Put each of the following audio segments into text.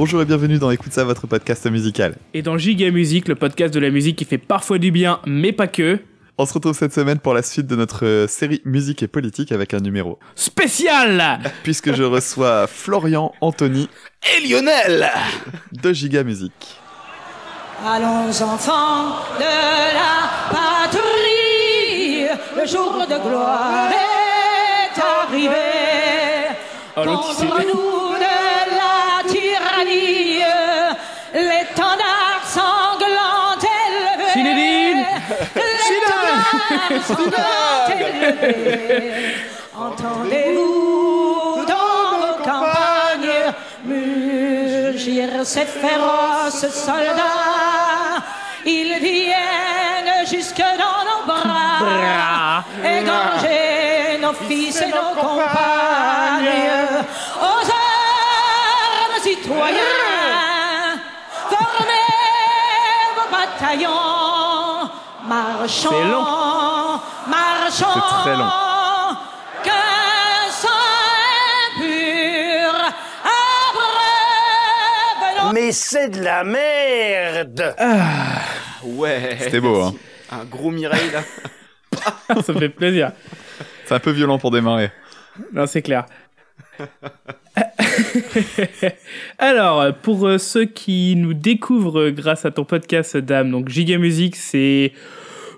Bonjour et bienvenue dans Écoute ça, votre podcast musical. Et dans Giga Musique, le podcast de la musique qui fait parfois du bien, mais pas que. On se retrouve cette semaine pour la suite de notre euh, série musique et politique avec un numéro spécial puisque je reçois Florian, Anthony et Lionel de Giga Musique. Allons enfants de la patrie, le jour de gloire est arrivé. Oh, Contre nous Entendez-vous dans vos campagnes mugir ces féroces soldats. Ils viennent jusque dans nos bras, égorger nos fils et nos compagnes. Aux armes, citoyens, formez vos bataillons, marchons, C'est long. marchons. C'est très long. Sang abreuve Mais c'est de la merde Ouais C'était beau, hein. Un gros Mireille, là. Ça me fait plaisir. C'est un peu violent pour démarrer. Non, c'est clair. Alors, pour euh, ceux qui nous découvrent grâce à ton podcast, Dame, donc Giga Musique, c'est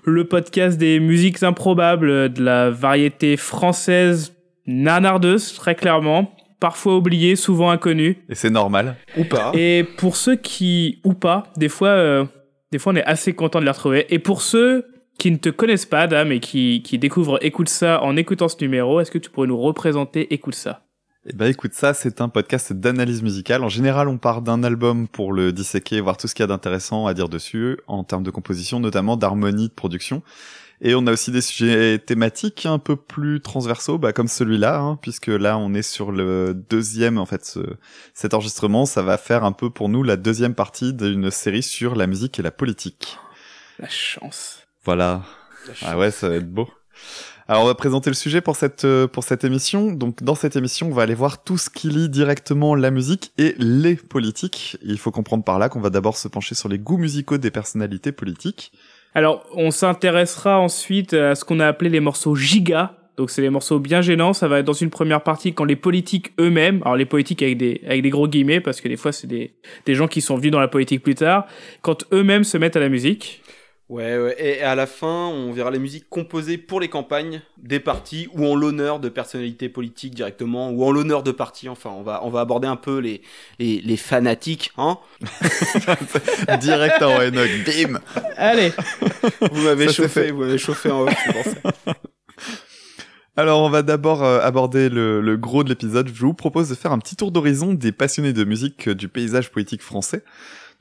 le podcast des musiques improbables, de la variété française nanardeuse, très clairement. Parfois oubliée, souvent inconnue. Et c'est normal. Ou pas. Et pour ceux qui, ou pas, des fois, euh, des fois on est assez content de les retrouver. Et pour ceux qui ne te connaissent pas, Dame, et qui, qui découvrent Écoute ça en écoutant ce numéro, est-ce que tu pourrais nous représenter Écoute ça? Eh ben écoute ça, c'est un podcast d'analyse musicale. En général, on part d'un album pour le disséquer, voir tout ce qu'il y a d'intéressant à dire dessus, en termes de composition, notamment d'harmonie, de production. Et on a aussi des sujets thématiques un peu plus transversaux, bah, comme celui-là, hein, puisque là, on est sur le deuxième, en fait, ce- cet enregistrement, ça va faire un peu pour nous la deuxième partie d'une série sur la musique et la politique. La chance. Voilà. Ah ouais, ça va être beau. Alors on va présenter le sujet pour cette euh, pour cette émission. Donc dans cette émission, on va aller voir tout ce qui lie directement la musique et les politiques. Il faut comprendre par là qu'on va d'abord se pencher sur les goûts musicaux des personnalités politiques. Alors, on s'intéressera ensuite à ce qu'on a appelé les morceaux giga. Donc, c'est des morceaux bien gênants. Ça va être dans une première partie quand les politiques eux-mêmes, alors les politiques avec des, avec des gros guillemets, parce que des fois, c'est des, des gens qui sont venus dans la politique plus tard, quand eux-mêmes se mettent à la musique. Ouais, ouais. Et à la fin, on verra les musiques composées pour les campagnes des partis ou en l'honneur de personnalités politiques directement ou en l'honneur de partis. Enfin, on va, on va aborder un peu les, les, les fanatiques, hein. Direct en Enoch, bim Allez Vous m'avez chauffé, vous m'avez chauffé en ça. Alors on va d'abord euh, aborder le, le gros de l'épisode. Je vous propose de faire un petit tour d'horizon des passionnés de musique euh, du paysage politique français.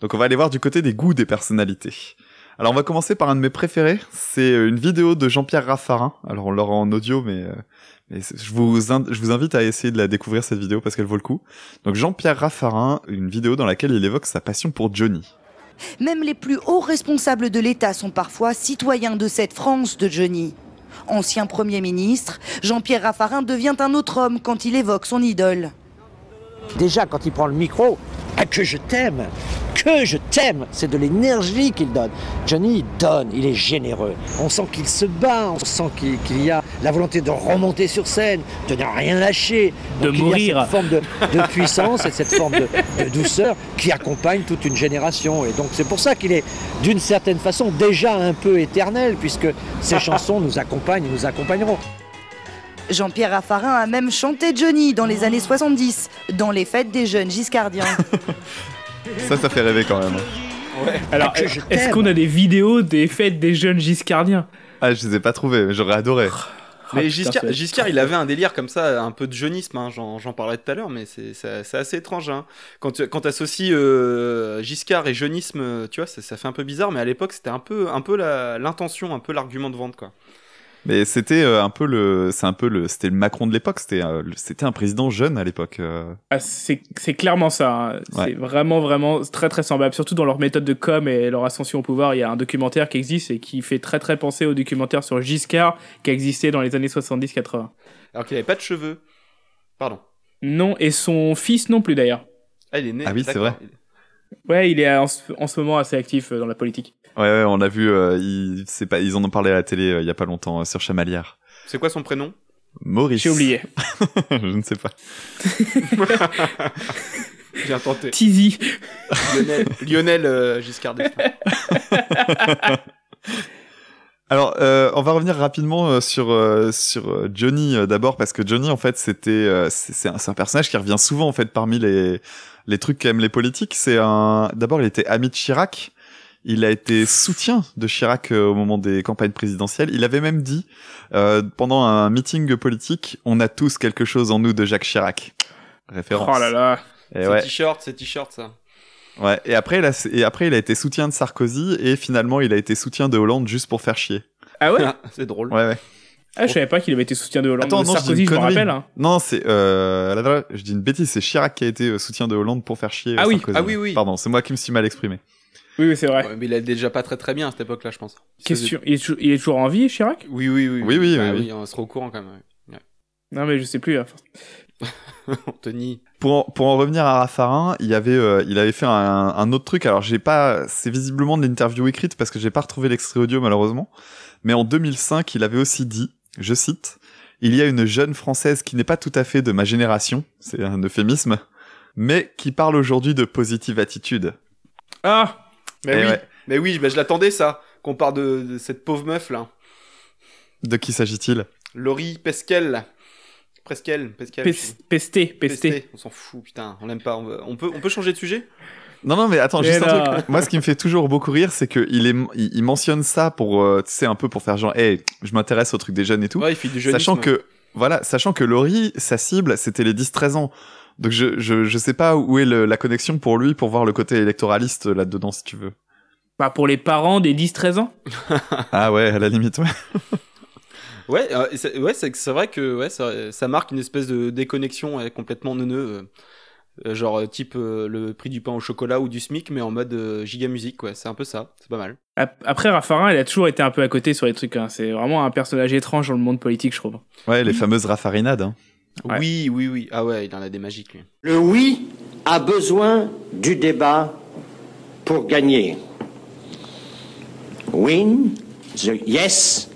Donc on va aller voir du côté des goûts des personnalités. Alors on va commencer par un de mes préférés. C'est euh, une vidéo de Jean-Pierre Raffarin. Alors on l'aura en audio, mais, euh, je vous invite à essayer de la découvrir cette vidéo parce qu'elle vaut le coup. Donc Jean-Pierre Raffarin, une vidéo dans laquelle il évoque sa passion pour Johnny. Même les plus hauts responsables de l'État sont parfois citoyens de cette France de Johnny. Ancien Premier ministre, Jean-Pierre Raffarin devient un autre homme quand il évoque son idole. Déjà, quand il prend le micro, ah, que je t'aime, que je t'aime, c'est de l'énergie qu'il donne. Johnny, il donne, il est généreux. On sent qu'il se bat, on sent qu'il y a la volonté de remonter sur scène, de ne rien lâcher. De Donc, il y a mourir. cette forme de, de puissance et cette forme de, de douceur qui accompagne toute une génération. Et donc, c'est pour ça qu'il est, d'une certaine façon, déjà un peu éternel, puisque ses chansons nous accompagnent et nous accompagneront. Jean-Pierre Raffarin a même chanté Johnny dans les années 70, dans les fêtes des jeunes giscardiens. Ça, ça fait rêver quand même. hein. Alors, que je est-ce qu'on a des vidéos des fêtes des jeunes giscardiens? Ah, je les ai pas trouvés, mais j'aurais adoré. Ah, Mais Giscard, il avait un délire comme ça, un peu de jeunisme, hein, j'en j'en parlais tout à l'heure, mais c'est- assez étrange. Hein. Quand tu quand associes euh, Giscard et jeunisme, euh, tu vois, ça, ça fait un peu bizarre, mais à l'époque, c'était un peu, un peu l'intention, un peu l'argument de vente, quoi. Mais c'était euh, un peu le, c'est un peu le, c'était le Macron de l'époque. C'était, euh, c'était un président jeune à l'époque. euh. Ah, c'est c'est clairement ça. hein. Ouais. C'est vraiment, vraiment très, très semblable. Surtout dans leur méthode de com et leur ascension au pouvoir. Il y a un documentaire qui existe et qui fait très, très penser au documentaire sur Giscard qui a existé dans les années 70-80. Alors qu'il avait pas de cheveux. Pardon. Non, et son fils non plus d'ailleurs. Ah, il est né. Ah oui, c'est vrai. Ouais, il est en ce, en ce moment assez actif euh, dans la politique. Ouais, ouais, on l'a vu, euh, ils, c'est pas, ils en ont parlé à la télé euh, il y a pas longtemps euh, sur Chamalière. C'est quoi son prénom? Maurice. J'ai oublié. Je ne sais pas. Bien tenté. Tizi. Lionel, Lionel euh, Giscard d'Estaing. Alors, euh, on va revenir rapidement euh, sur euh, sur euh, Johnny euh, d'abord parce que Johnny en fait c'était euh, c'est c'est un, un personnage qui revient souvent en fait parmi les les trucs qu'aiment les politiques. C'est un d'abord il était ami de Chirac. Il a été soutien de Chirac euh, au moment des campagnes présidentielles. Il avait même dit euh, pendant un meeting politique, on a tous quelque chose en nous de Jacques Chirac. Référence. Oh là là. Et C'est ouais. t-shirt, c'est t-shirt ça. Ouais, et après, il a, et après, il a été soutien de Sarkozy, et finalement, il a été soutien de Hollande juste pour faire chier. Ah ouais c'est drôle. Ouais, ouais. Ah, je savais pas qu'il avait été soutien de Hollande. Attends, non, je dis Sarkozy, une je me connerie. rappelle. Hein. Non, c'est, euh, je dis une bêtise, c'est Chirac qui a été euh, soutien de Hollande pour faire chier euh, Ah oui, Sarkozy. ah oui, oui. Pardon, c'est moi qui me suis mal exprimé. Oui, oui, c'est vrai. Ouais, mais il est déjà pas très très bien à cette époque-là, je pense. Question. Il est, toujours, il est toujours en vie, Chirac? Oui, oui, oui. Oui, oui, Bah oui, oui. on sera au courant quand même. ouais. Non, mais je sais plus. hein. Anthony. Pour en, pour en revenir à Raffarin, il avait, euh, il avait fait un, un autre truc. Alors, j'ai pas, c'est visiblement de l'interview écrite parce que j'ai pas retrouvé l'extrait audio malheureusement. Mais en 2005, il avait aussi dit, je cite, il y a une jeune française qui n'est pas tout à fait de ma génération, c'est un euphémisme, mais qui parle aujourd'hui de positive attitude. Ah Mais Eh oui, ouais. mais oui, bah, je l'attendais ça. Qu'on parle de, de cette pauvre meuf là. De qui s'agit-il? Laurie Pesquel. Presquel, Pesquel. Pesté, pesté. On s'en fout, putain, on l'aime pas. On, veut- on peut, on peut changer de sujet? Non, non, mais attends, Et juste un truc. Moi, ce qui me fait toujours beaucoup rire, c'est que il est, il, il mentionne ça pour, euh, tu sais, un peu pour faire genre, hey, je m'intéresse au truc des jeunes et tout. Ouais, il fait du jeunisme. sachant que, voilà, sachant que Laurie, sa cible, c'était les 10-13 ans. Donc je, je, je sais pas où est le- la connexion pour lui pour voir le côté électoraliste euh, là-dedans, si tu veux. Bah, pour les parents des 10-13 ans. Ah ouais, à la limite, ouais. Ouais, euh, c'est- ouais, c'est c'est vrai que ouais, ça, ça marque une espèce de déconnexion ouais, complètement neuneux. euh, euh, genre euh, type euh, le prix du pain au chocolat ou du SMIC, mais en mode euh, giga musique, ouais, c'est un peu ça, c'est pas mal. Ap- Après, Raffarin, il a toujours été un peu à côté sur les trucs. hein. C'est vraiment un personnage étrange dans le monde politique, je trouve. Ouais, les fameuses raffarinades. Hein. Ouais. Oui, oui, oui. Ah ouais, il en a des magiques lui. Le oui a besoin du débat pour gagner. Win, the yes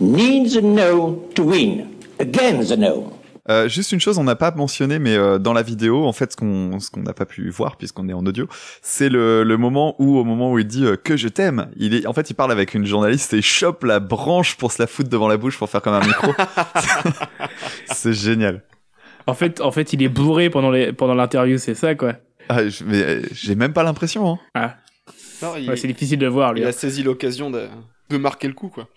needs a no to win. Again the no. Euh, juste une chose, on n'a pas mentionné, mais euh, dans la vidéo, en fait, ce qu'on ce qu'on n'a pas pu voir puisqu'on est en audio, c'est le, le moment où, au moment où il dit euh, que je t'aime, il est, en fait, il parle avec une journaliste et il chope la branche pour se la foutre devant la bouche pour faire comme un micro. c'est génial. En fait, en fait, il est bourré pendant les pendant l'interview, c'est ça, quoi. Ah, je- mais euh, j'ai même pas l'impression. Hein. Ah, Non, il, ouais, c'est difficile de voir, lui. il a saisi l'occasion de, de marquer le coup, quoi.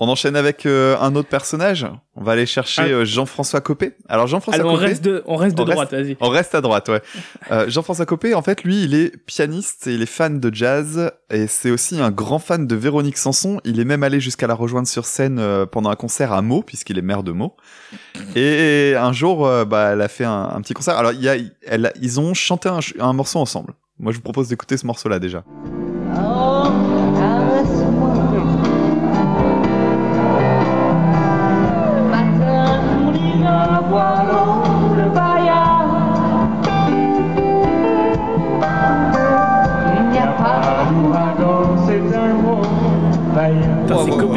On enchaîne avec euh, un autre personnage. On va aller chercher Ah. euh, Jean-François Copé. Alors Jean-François Alors, on Copé. reste de, on reste de On droite, vas-y. On reste à droite, ouais. Euh, Jean-François Copé, en fait, lui, il est pianiste et il est fan de jazz et c'est aussi un grand fan de Véronique Sanson. Il est même allé jusqu'à la rejoindre sur scène euh, pendant un concert à Meaux, puisqu'il est maire de Meaux. Et un jour, euh, bah, elle a fait un, un petit concert. Alors, il y a, elle ils ont chanté un, un morceau ensemble. Moi, je vous propose d'écouter ce morceau-là déjà.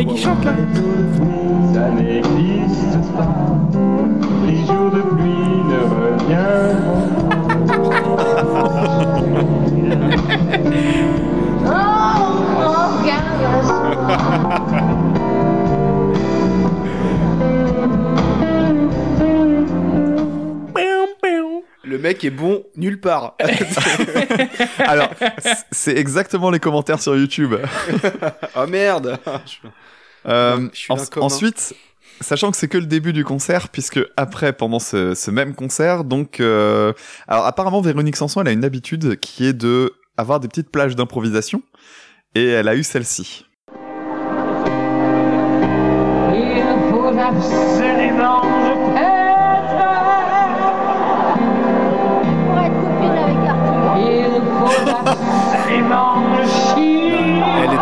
Copé qui chante, là. Mec est bon nulle part. Alors, c'est exactement les commentaires sur YouTube. oh merde. Euh, en- ensuite, sachant que c'est que le début du concert, puisque après, pendant ce, ce même concert, donc, euh, alors apparemment Véronique Sanson, elle a une habitude qui est de avoir des petites plages d'improvisation, et elle a eu celle-ci. Il faut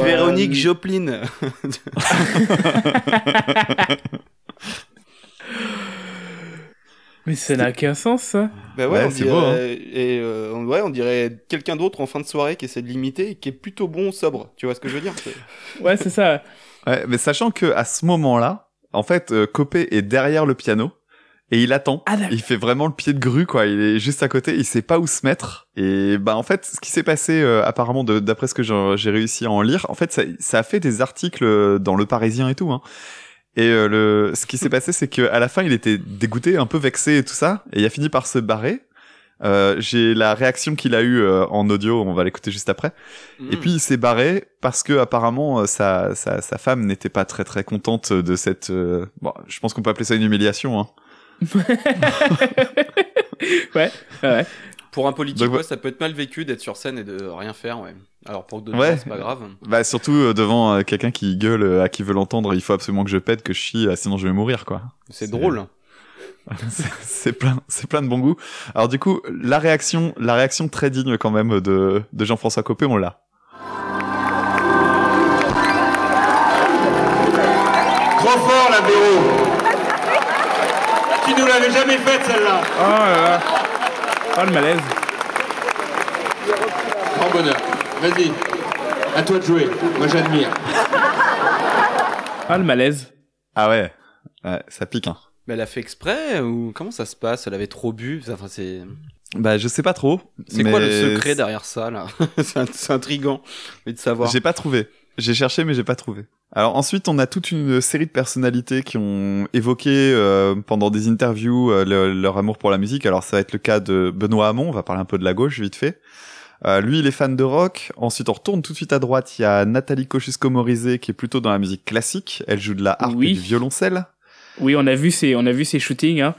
euh, Véronique Joplin. Mais ça n'a aucun sens, ça. Bah ouais, c'est dirait, beau, hein. et euh, on- ouais, on dirait quelqu'un d'autre en fin de soirée qui essaie de l'imiter et qui est plutôt bon sobre. Tu vois ce que je veux dire Ouais, c'est ça. Ouais, mais sachant que à ce moment-là, en fait, euh, Copé est derrière le piano et il attend. Ah, il fait vraiment le pied de grue, quoi. Il est juste à côté, il sait pas où se mettre. Et bah en fait, ce qui s'est passé, euh, apparemment, d'après ce que j'ai réussi à en lire, en fait, ça, ça a fait des articles dans Le Parisien et tout. Hein. Et euh, le, ce qui s'est passé, c'est que à la fin, il était dégoûté, un peu vexé et tout ça, et il a fini par se barrer. Euh, j'ai la réaction qu'il a eue euh, en audio, on va l'écouter juste après. Et Mm. puis il s'est barré parce que apparemment euh, sa, sa, sa femme n'était pas très très contente de cette. euh, Bon, je pense qu'on peut appeler ça une humiliation. Hein. Ouais, ouais. Pour un politique, Donc, ouais, ouais. ça peut être mal vécu d'être sur scène et de rien faire, ouais. Alors pour d'autres Ouais. c'est pas grave. Bah surtout euh, devant euh, quelqu'un qui gueule euh, à qui veut l'entendre. Il faut absolument que je pète, que je chie, sinon je vais mourir quoi. C'est drôle. C'est- plein, c'est plein de bon goût. Alors du coup, la réaction, la réaction très digne quand même de, de Jean-François Copé, on l'a. Trop fort la Véro Tu nous l'avais jamais faite celle-là Oh là là. Oh le malaise. Grand bonheur. Vas-y, à toi de jouer. Moi j'admire. Oh le malaise. Ah ouais, ouais ça pique. Hein. Mais elle a fait exprès ou comment ça se passe? Elle avait trop bu? Enfin, c'est Bah je sais pas trop. c'est quoi le secret derrière ça là? C'est intriguant mais de savoir. J'ai pas trouvé. J'ai cherché, mais j'ai pas trouvé. Alors ensuite, on a toute une série de personnalités qui ont évoqué euh, pendant des interviews euh, le- leur amour pour la musique. Alors ça va être le cas de Benoît Hamon. On va parler un peu de la gauche vite fait. Euh, lui, il est fan de rock. Ensuite, on retourne tout de suite à droite. Il y a Nathalie Kosciusko-Morizet qui est plutôt dans la musique classique. Elle joue de la harpe Oui. et du violoncelle. Oui, on a vu ces, on a vu ces shootings hein,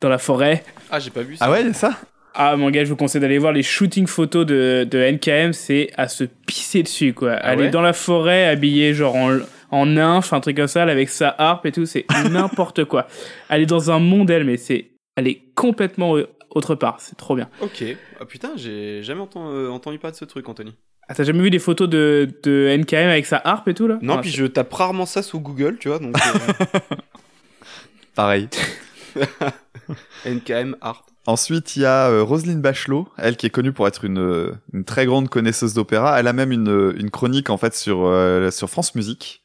dans la forêt. Ah, j'ai pas vu ça. Ah ouais, ça? Ah mon gars, je vous conseille d'aller voir les shootings photos de, de NKM, c'est à se pisser dessus quoi. Aller ouais dans la forêt habillé genre en, en nymphe, un truc comme ça, avec sa harpe et tout, c'est n'importe quoi. Est dans un monde elle, mais c'est, elle est complètement autre part, c'est trop bien. Ok. Ah putain, j'ai jamais entendu, euh, entendu parler de ce truc, Anthony. Ah, t'as jamais vu des photos de, de NKM avec sa harpe et tout là? Non, Ah, puis je tape rarement ça sous Google, tu vois, donc euh, Pareil. NKM Art. Ensuite, il y a euh, Roselyne Bachelot, elle qui est connue pour être une, euh, très grande connaisseuse d'opéra. Elle a même une, une chronique en fait sur euh, sur France Musique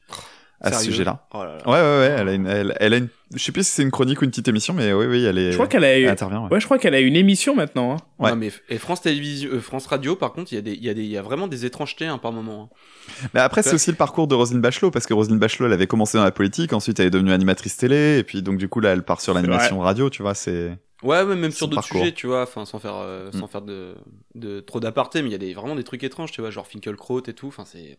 à ce sujet-là. Oh là là. Ouais, ouais, ouais. Elle a une, elle, elle a une, je sais plus si c'est une chronique ou une petite émission, mais oui, oui, elle est. Je crois qu'elle a eu, intervient. Ouais. ouais, je crois qu'elle a une émission maintenant. hein. Ouais. Non, mais et France Télévision, euh, France Radio, par contre, il y a des, il y a des, il y a vraiment des étrangetés hein, par moment. hein. Mais après, c'est aussi le parcours de Roselyne Bachelot, parce que Roselyne Bachelot, elle avait commencé dans la politique, ensuite elle est devenue animatrice télé, et puis donc du coup là, elle part sur l'animation radio, tu vois, c'est. Ouais, ouais, même sur d'autres sujets, tu vois, enfin, sans faire, euh, Mm. sans faire de, de trop d'aparté, mais il y a des, vraiment des trucs étranges, tu vois, genre Finkelkraut et tout, enfin, c'est,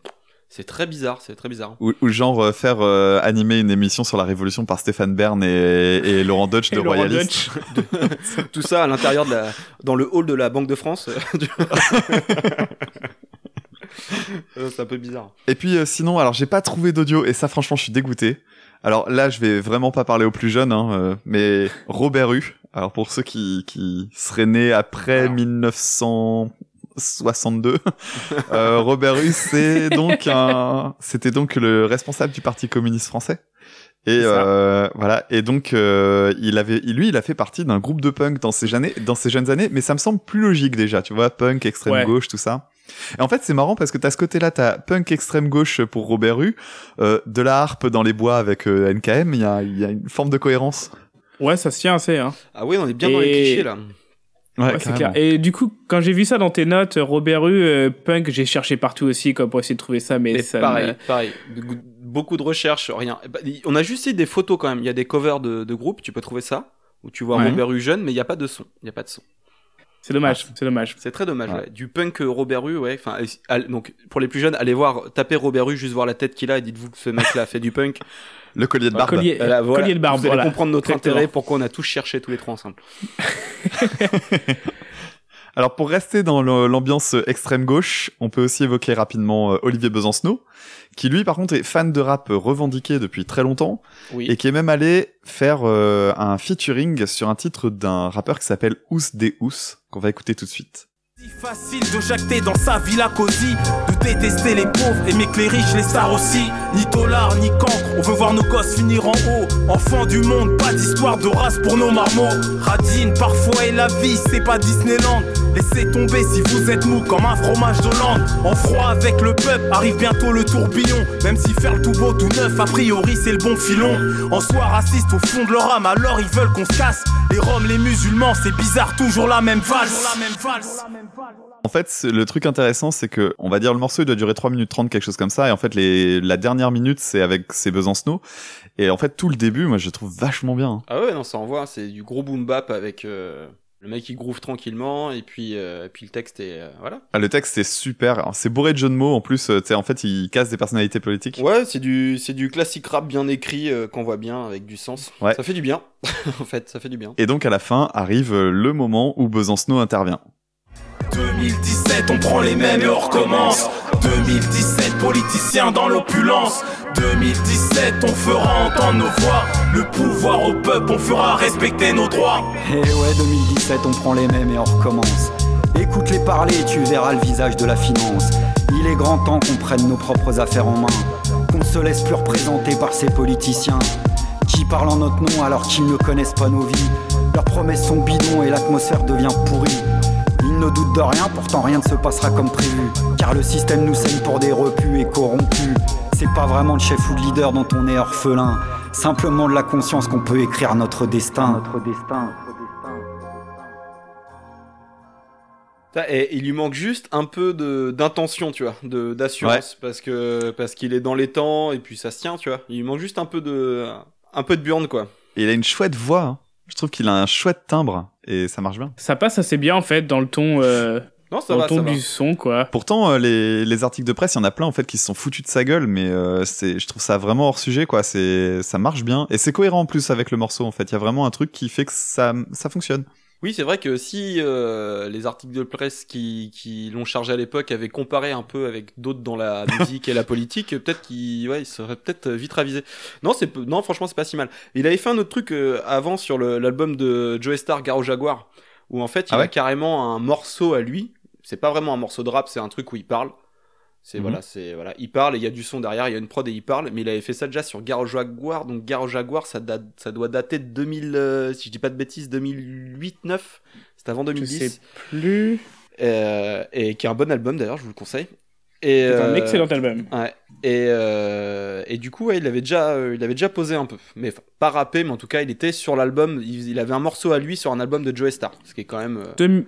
c'est très bizarre, c'est très bizarre. Ou, ou genre euh, faire euh, animer une émission sur la Révolution par Stéphane Bern et, et Laurent Deutsch de Laurent Royaliste. Deutsch. Tout ça à l'intérieur de la, dans le hall de la Banque de France. Euh, c'est un peu bizarre. Et puis euh, sinon, alors j'ai pas trouvé d'audio et ça franchement je suis dégoûté. Alors là je vais vraiment pas parler aux plus jeunes, hein, euh, mais Robert Hue. Alors pour ceux qui, qui seraient nés après Alors. 1962, euh, Robert Hue c'est donc un, c'était donc le responsable du Parti communiste français. Et euh, voilà. Et donc euh, il avait, lui, il a fait partie d'un groupe de punk dans ses années, dans ses jeunes années. Mais ça me semble plus logique déjà, tu vois, punk, extrême Ouais. gauche, tout ça. Et en fait, c'est marrant parce que t'as ce côté-là, t'as punk extrême gauche pour Robert Hue, euh, de la harpe dans les bois avec euh, NKM. Il y a, il y a une forme de cohérence. Ouais, ça se tient assez. Hein. Ah ouais, on est bien dans les clichés là. Ouais, c'est clair. Et du coup, quand j'ai vu ça dans tes notes, Robert Hue, euh, punk, j'ai cherché partout aussi quoi, pour essayer de trouver ça, mais, Mais ça pareil, me- pareil. Beaucoup de recherches, rien. Bah, On a juste eu des photos quand même. Il y a des covers de, de groupes, tu peux trouver ça. Où tu vois Ouais. Robert Hue jeune, mais il n'y a pas de son. Il n'y a pas de son. C'est dommage, c'est dommage. C'est très dommage. Ouais. ouais. Du punk euh, Robert Hue, ouais. Enfin, donc pour les plus jeunes, allez voir, tapez Robert Hue, juste voir la tête qu'il a et dites-vous que ce mec-là fait du punk. Le collier de barbe. Collier, Voilà, voilà. collier de barbe, Vous allez voilà. comprendre notre Exactement. intérêt, pourquoi on a tous cherché tous les trois ensemble. Alors pour rester dans l'ambiance extrême gauche, on peut aussi évoquer rapidement euh, Olivier Besancenot, qui lui par contre est fan de rap revendiqué depuis très longtemps, Oui. et qui est même allé faire euh, un featuring sur un titre d'un rappeur qui s'appelle Ous des Ous, qu'on va écouter tout de suite. Facile de jacter dans sa villa cosy, de détester les pauvres, aimer que les riches, les stars aussi. Ni dollars, ni cancre, on veut voir nos gosses finir en haut. Enfants du monde, pas d'histoire de race pour nos marmots. Radine, parfois et la vie, c'est pas Disneyland. Laissez tomber si vous êtes mou comme un fromage d'Hollande. En froid avec le peuple, arrive bientôt le tourbillon. Même si faire le tout beau, tout neuf, a priori c'est le bon filon. En soi raciste au fond de leur âme, alors ils veulent qu'on se casse. Les roms, les musulmans, c'est bizarre, toujours la même valse. La même valse. En fait, le truc intéressant, c'est que, on va dire, le morceau, il doit durer 3 minutes 30, quelque chose comme ça, et en fait, les, la dernière minute, c'est avec ses Besancenot, et en fait, tout le début, moi, je le trouve vachement bien. hein. Ah ouais, non, ça envoie, c'est du gros boom bap avec euh, le mec qui groove tranquillement, et puis, euh, et puis le texte est. euh, voilà. Ah, le texte est super, Alors, c'est bourré de jeux de mots, en plus, euh, tu sais, en fait, il casse des personnalités politiques. Ouais, c'est du, c'est du classique rap bien écrit euh, qu'on voit bien avec du sens. Ouais. Ça fait du bien, en fait, ça fait du bien. Et donc, à la fin, arrive euh, le moment où Besancenot intervient. 2017, on prend les mêmes et on recommence. 2017, politiciens dans l'opulence. 2017, on fera entendre nos voix. Le pouvoir au peuple, on fera respecter nos droits. Et ouais, 2017, on prend les mêmes et on recommence. Écoute-les parler et tu verras le visage de la finance. Il est grand temps qu'on prenne nos propres affaires en main. Qu'on ne se laisse plus représenter par ces politiciens qui parlent en notre nom alors qu'ils ne connaissent pas nos vies. Leurs promesses sont bidons et l'atmosphère devient pourrie. Ne doutent de rien, pourtant rien ne se passera comme prévu. Car le système nous saigne pour des repus et corrompus. C'est pas vraiment de chef ou de leader dont on est orphelin. Simplement de la conscience qu'on peut écrire notre destin. Notre destin. Ça, Et il lui manque juste un peu de d'intention, tu vois, de d'assurance, parce que parce qu'il est dans les temps et puis ça se tient, tu vois. Il lui manque juste un peu de un peu de burn, quoi. Et il a une chouette voix, hein. Je trouve qu'il a un chouette timbre, et ça marche bien. Ça passe assez bien en fait dans le ton, euh, Non, ça dans va, le ton ça va. du son quoi. Pourtant, euh, les, les articles de presse, il y en a plein en fait qui se sont foutus de sa gueule, mais euh, c'est, je trouve ça vraiment hors sujet, quoi. C'est, ça marche bien et c'est cohérent en plus avec le morceau. En fait, il y a vraiment un truc qui fait que ça, ça fonctionne. Oui, c'est vrai que si euh, les articles de presse qui, qui l'ont chargé à l'époque avaient comparé un peu avec d'autres dans la musique et la politique, peut-être qu'il ouais, il serait peut-être vite ravisé. Non, c'est non, franchement, c'est pas si mal. Il avait fait un autre truc euh, avant sur l'album de Joe Star, Garo Jaguar, où en fait, il Ah ouais? a carrément un morceau à lui. C'est pas vraiment un morceau de rap, c'est un truc où il parle. C'est Mhm. voilà, c'est voilà, il parle et il y a du son derrière, il y a une prod et il parle, mais il avait fait ça déjà sur Garo Jaguar, donc Garo Jaguar, ça date, ça doit dater de 2000, euh, si je dis pas de bêtises, 2008-9, c'était avant Je 2010, sais plus. Euh, et qui est un bon album d'ailleurs, je vous le conseille. C'est un euh, excellent album. Ouais. Et, euh, et du coup, ouais, il avait déjà, euh, il avait déjà posé un peu, mais enfin, pas rappé, mais en tout cas, il était sur l'album. Il, il avait un morceau à lui sur un album de Joe Star, ce qui est quand même Deux-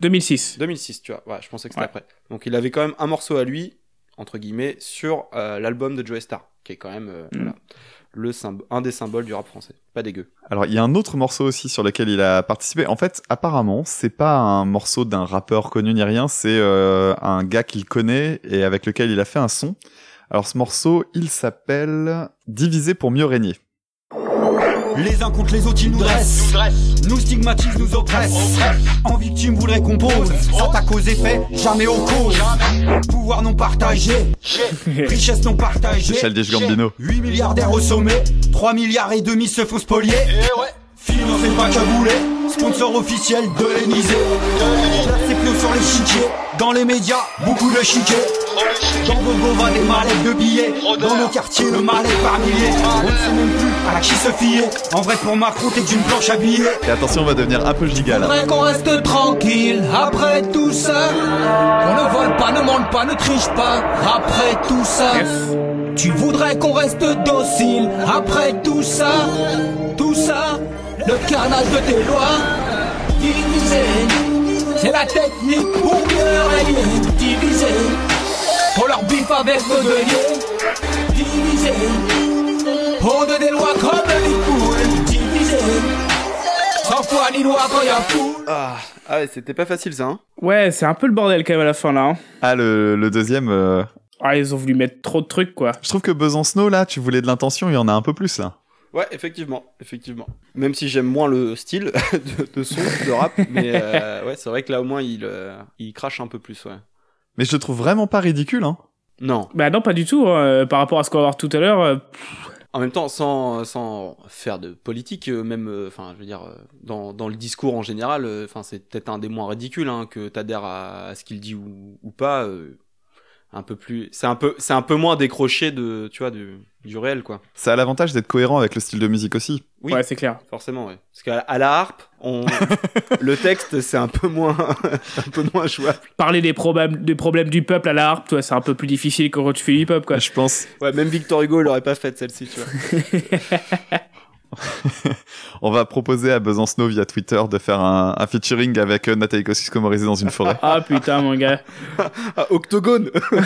2006. 2006, tu vois. Ouais, je pensais que c'était Ouais. après. Donc, il avait quand même un morceau à lui, entre guillemets, sur euh, l'album de Joe Star, qui est quand même euh, Mm. voilà, le un des symboles du rap français. Pas dégueu. Alors, il y a un autre morceau aussi sur lequel il a participé. En fait, apparemment, c'est pas un morceau d'un rappeur connu ni rien, c'est euh, un gars qu'il connaît et avec lequel il a fait un son. Alors, ce morceau, il s'appelle Diviser pour mieux régner. Les uns contre les autres, ils nous dressent. Nous stigmatisent, nous oppressent. En victime, voudrait qu'on pose. S'attaque aux effets, jamais aux causes. Pouvoir non partagé. Richesse non partagée. Childish Gambino. 8 milliardaires au sommet. 3 milliards et demi se font spolier. Financé pas cagoulé. Sponsor officiel de l'Elysée. Dans les médias, beaucoup de chiquets. Dans vos va des mallettes de billets. Dans nos quartiers, le mal est par milliers. On ne sait même plus à qui se fier. En vrai, pour Macron, t'es qu'une planche à billets. Et attention, on va devenir un peu giga là. Faudrait qu'on reste tranquille après tout ça. On ne vole pas, ne mente pas, ne triche pas après tout ça. Tu voudrais qu'on reste docile après tout ça. Tout ça, le carnage de tes lois. C'est la technique pour mieux régner. Diviser, pour leur bif avec nos deniers. Diviser, on des lois comme les poules. Diviser, sans foi ni loi quand y'a fou. Ah, ah ouais, c'était pas facile ça. Hein Ouais, c'est un peu le bordel quand même à la fin là. hein. Ah, le, le deuxième. euh, Ah, ils ont voulu mettre trop de trucs, quoi. Je trouve que Besancenot, là, tu voulais de l'intention, il y en a un peu plus, là. Ouais, effectivement, effectivement. Même si j'aime moins le style de, de son, de rap, mais euh, ouais, c'est vrai que là au moins il, euh, il crache un peu plus, ouais. Mais je le trouve vraiment pas ridicule, hein. Non. Bah non, pas du tout. hein. Euh, Par rapport à ce qu'on va voir tout à l'heure, euh, En même temps, sans, sans faire de politique, euh, même, euh, enfin, je veux dire, dans, dans le discours en général, euh, enfin, c'est peut-être un des moins ridicules, hein, que t'adhères à, à ce qu'il dit ou, ou pas. euh, un peu plus, c'est un peu, c'est un peu moins décroché de, tu vois, du, du réel, quoi. Ça a l'avantage d'être cohérent avec le style de musique aussi. Oui, ouais, c'est clair. forcément, ouais. Parce qu'à la harpe, on, le texte, c'est un peu moins, un peu moins jouable. Parler des problèmes, des problèmes du peuple à la harpe, toi, c'est un peu plus difficile que quand tu fais hip-hop, quoi. Je pense. Ouais, même Victor Hugo, il aurait pas fait celle-ci, tu vois. On va proposer à Besancenot via Twitter de faire un, un featuring avec euh, Nathalie Kosciusko-Morizet dans une forêt. Ah putain, mon gars. Ah, Octogone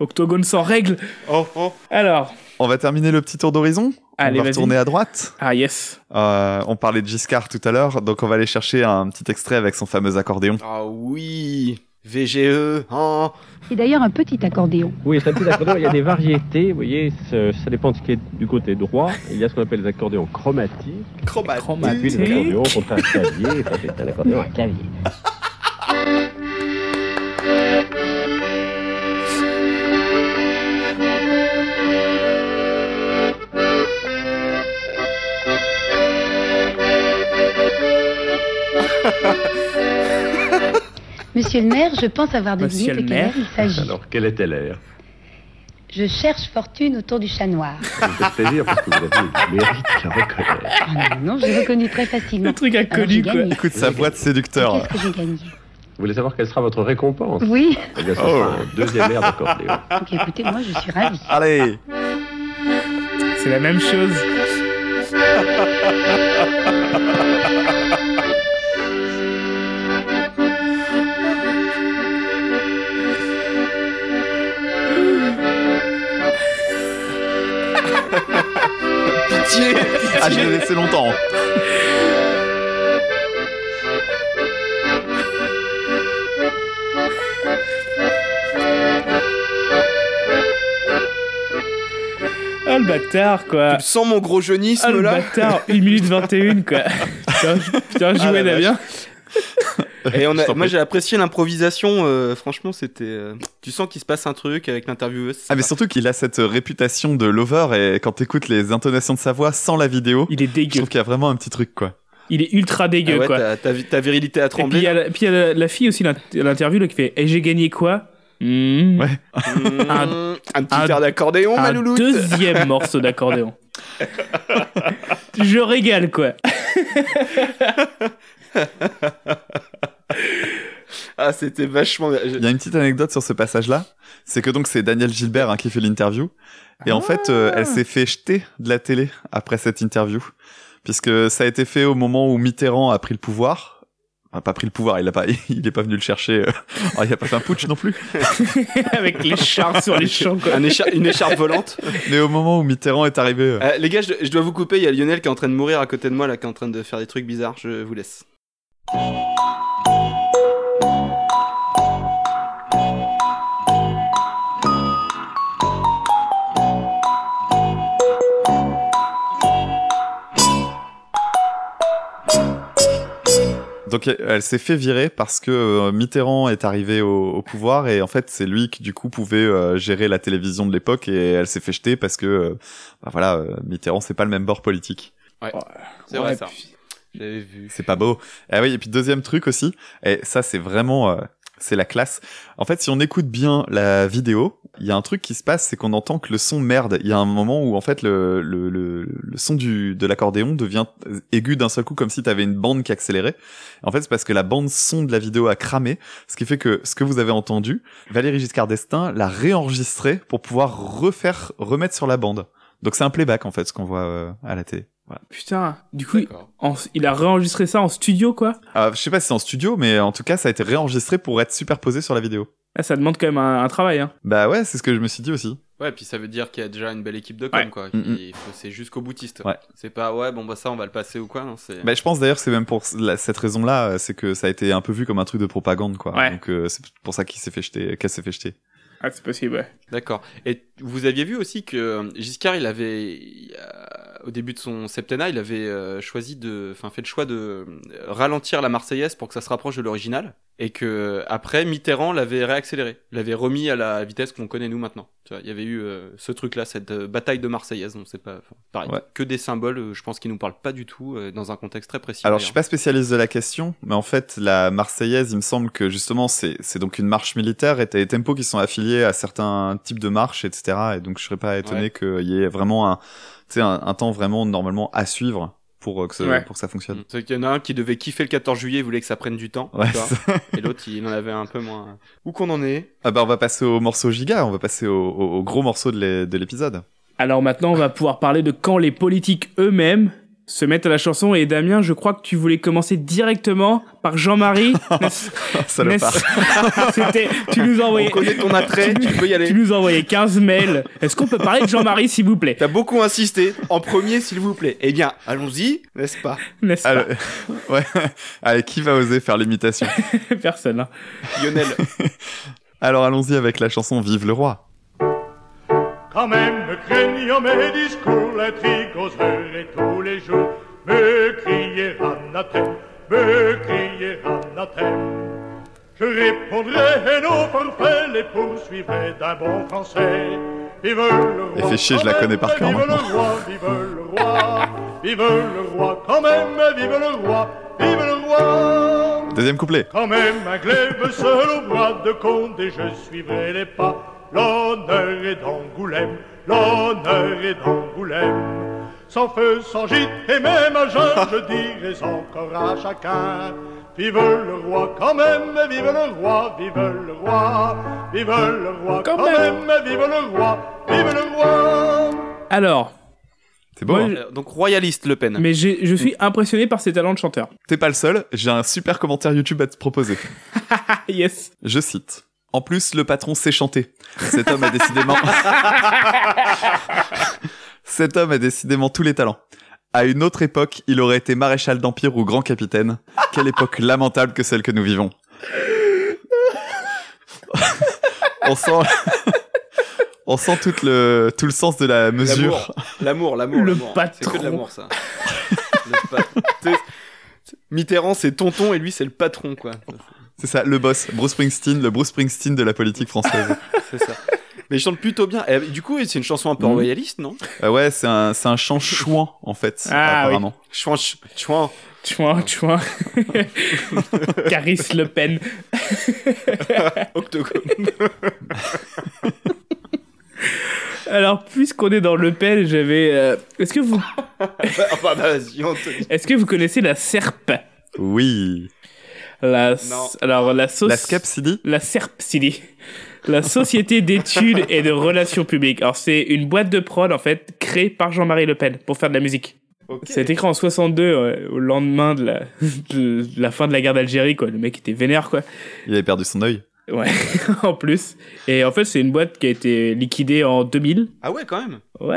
Octogone sans règles. Oh, oh. Alors, On va terminer le petit tour d'horizon. Allez, on va retourner à droite. ah yes. Euh, on parlait de Giscard tout à l'heure, donc on va aller chercher un petit extrait avec son fameux accordéon. Ah oui VGE, hein C'est d'ailleurs un petit accordéon. Oui, c'est un petit accordéon. Il y a des variétés, vous voyez, ça, dépend de ce qui est du côté droit. Il y a ce qu'on appelle les accordéons chromatiques. Chromatique. Et puis les accordéons contre un clavier. Ça, c'est un accordéon à clavier. Monsieur le maire, je pense avoir deviné Monsieur de le quelle heure maire. il s'agit. Alors, quelle était l'air Je cherche fortune autour du chat noir. Ça me fait plaisir parce que vous avez le mérite de la reconnaître. Ah non, non, j'ai reconnu très facilement. Le truc inconnu, quoi. Écoute sa voix de séducteur. Qu'est-ce que j'ai gagné Vous voulez savoir quelle sera votre récompense Oui. Eh bien, ce sera un deuxième air d'accordéon. Donc écoutez, moi je suis ravie. Allez C'est la même chose. Pitié Ah, je l'ai laissé longtemps. Ah le bâtard, quoi. Tu sens mon gros jeunisme Ah le là bâtard, 1 minute 21, quoi. Ah, joué la Damien. Et on a, moi j'ai apprécié l'improvisation, euh, franchement c'était... euh, tu sens qu'il se passe un truc avec l'intervieweuse. Ah, mais surtout qu'il a cette réputation de lover et quand t'écoutes les intonations de sa voix sans la vidéo, Il est je dégueu. trouve qu'il y a vraiment un petit truc, quoi. Il est ultra Ah dégueu, ouais, quoi. ta, ta, ta virilité a Et puis tremblé. il y a, la, puis il y a la, la fille aussi, l'int- l'interview, là, qui fait Et j'ai gagné quoi Hmm. Ouais. Mmh, Un- un, petit un- air d'accordéon, ma Un louloute deuxième morceau d'accordéon. Je régale, quoi. Ah c'était vachement... Il y a une petite anecdote sur ce passage-là. C'est que donc c'est Daniel Gilbert hein, qui fait l'interview. Et en fait, euh, elle s'est fait jeter de la télé après cette interview. Puisque ça a été fait au moment où Mitterrand a pris le pouvoir. Enfin, pas pris le pouvoir, il a pas, il est pas venu le chercher. euh. Oh, il a pas fait un putsch non plus. Avec les chars sur les champs, quoi. Un échar- une écharpe volante. Mais au moment où Mitterrand est arrivé, euh, Euh, les gars, je, je dois vous couper, il y a Lionel qui est en train de mourir à côté de moi, là, qui est en train de faire des trucs bizarres, je vous laisse. Donc elle s'est fait virer parce que euh, Mitterrand est arrivé au, au pouvoir et en fait c'est lui qui du coup pouvait euh, gérer la télévision de l'époque et elle s'est fait jeter parce que euh, bah, voilà euh, Mitterrand c'est pas le même bord politique. Ouais, c'est Ouais, vrai ça. puis- J'avais vu. C'est pas beau. Ah oui et puis deuxième truc aussi et ça c'est vraiment euh, c'est la classe. En fait si on écoute bien la vidéo il y a un truc qui se passe, c'est qu'on entend que le son merde. Il y a un moment où en fait le le, le, le son du de l'accordéon devient aigu d'un seul coup, comme si t'avais une bande qui accélérait. En fait, c'est parce que la bande son de la vidéo a cramé, ce qui fait que ce que vous avez entendu, Valérie Giscard d'Estaing l'a réenregistré pour pouvoir refaire remettre sur la bande. Donc c'est un playback en fait ce qu'on voit euh, à la télé. Voilà. Putain, du coup, en- il a réenregistré ça en studio, quoi. Euh, je sais pas si c'est en studio, mais en tout cas ça a été réenregistré pour être superposé sur la vidéo. Ah, ça demande quand même un, un travail. Hein. Bah ouais, c'est ce que je me suis dit aussi. Ouais, puis ça veut dire qu'il y a déjà une belle équipe de com, Ouais. quoi. Mm, mm. Il faut- C'est jusqu'au boutiste. Ouais. C'est pas, ouais, bon, bah ça, on va le passer ou quoi, non, c'est... Bah, je pense d'ailleurs c'est même pour la- cette raison-là, c'est que ça a été un peu vu comme un truc de propagande, quoi. Ouais. Donc euh, c'est pour ça qu'il s'est fait jeter, qu'elle s'est fait jeter. Ah, c'est possible, ouais. D'accord. Et vous aviez vu aussi que euh, Giscard, il avait, au début de son septennat, il avait euh, choisi de, enfin, fait le choix de euh, ralentir la Marseillaise pour que ça se rapproche de l'original, et que après Mitterrand l'avait réaccéléré, l'avait remis à la vitesse qu'on connaît nous maintenant. Tu vois, il y avait eu euh, ce truc-là, cette euh, bataille de Marseillaise. On sait pas, pareil, Ouais. que des symboles. euh, je pense qui nous parlent pas du tout dans un contexte très précis. Alors je suis pas spécialiste de la question, mais en fait la Marseillaise, il me semble que justement c'est donc une marche militaire et t'as les tempos qui sont affiliés à certains types de marches, etc. Et donc je serais pas étonné Ouais. qu'il y ait vraiment un, tu sais, un, un temps vraiment normalement à suivre pour euh, que, ça- Ouais. pour que ça fonctionne. C'est qu'il y en a un qui devait kiffer le 14 juillet, voulait que ça prenne du temps. Ouais, tu vois. c'est- et l'autre, il en avait un peu moins. Où qu'on en est Ah bah on va passer au morceau giga, on va passer au, au- au gros morceau de l'épisode. Alors maintenant, on va pouvoir parler de quand les politiques eux-mêmes se mettent à la chanson. Et Damien, je crois que tu voulais commencer directement par Jean-Marie. Salopard. C'était, tu nous envoyé. On connaît ton attrait, tu peux y aller. Tu nous envoyé 15 mails. Est-ce qu'on peut parler de Jean-Marie, s'il vous plaît? T'as beaucoup insisté. En premier, s'il vous plaît. Eh bien, allons-y, n'est-ce pas? N'est-ce pas? Ouais. Allez, qui va oser faire l'imitation? Personne. hein. Lionel. Alors allons-y avec la chanson Vive le roi. Quand même, craignant mes discours, l'intrigue oserait tous les jours me crier anathème, me crier anathème. Je répondrai nos forfaits, les poursuivrai d'un bon français. Vive le roi! Et fait chier, je la connais par cœur Vive le roi, vive le roi, vive le roi, quand même, vive le roi, vive le roi! Deuxième couplet. Quand même un glaive seul au bras de Condé, je suivrai les pas. L'honneur est d'Angoulême, l'honneur est d'Angoulême. Sans feu, sans gîte et même à jeun, je dirai encore à chacun. Vive le roi quand même, vive le roi, vive le roi, vive le roi quand, même. vive le roi, vive le roi. Alors, C'est. Moi, hein Donc, royaliste, Le Pen. mais je suis impressionné par ses talents de chanteur. T'es pas le seul, j'ai un super commentaire YouTube à te proposer. Yes. Je cite. En plus, le patron sait chanter. Cet homme a décidément... Cet homme a décidément tous les talents. À une autre époque, il aurait été maréchal d'empire ou grand capitaine. Quelle époque lamentable que celle que nous vivons. On sent... On sent tout le, tout le sens de la mesure. L'amour, l'amour, Le l'amour. C'est que patron. de l'amour, ça. Le Mitterrand, c'est tonton et lui, c'est le patron, quoi. C'est ça, le boss. Bruce Springsteen, le Bruce Springsteen de la politique française. C'est ça. Mais il chante plutôt bien. Et du coup, c'est une chanson un peu Mhm. royaliste, non? Euh, ouais, c'est un, c'est un chant chouan, en fait, Ah, apparemment. Chouin, ch- chouin. Chouin, chouin. Caris Le Pen. Octogone. Alors, puisqu'on est dans Le Pen, j'avais. euh, Est-ce que vous, enfin, bah, vas-y, est-ce que vous connaissez la SERP Oui. La. Non. Alors la sauce. La Scapsidi La SERPCD. La Société d'études et de relations publiques. Alors c'est une boîte de prod en fait créée par Jean-Marie Le Pen pour faire de la musique. Ok. Ça a été créé en 62 ouais, au lendemain de la, de la fin de la guerre d'Algérie quoi. Le mec était vénère quoi. Il avait perdu son œil. Ouais, en plus. Et en fait c'est une boîte qui a été liquidée en 2000. Ah ouais, quand même. Ouais, ouais,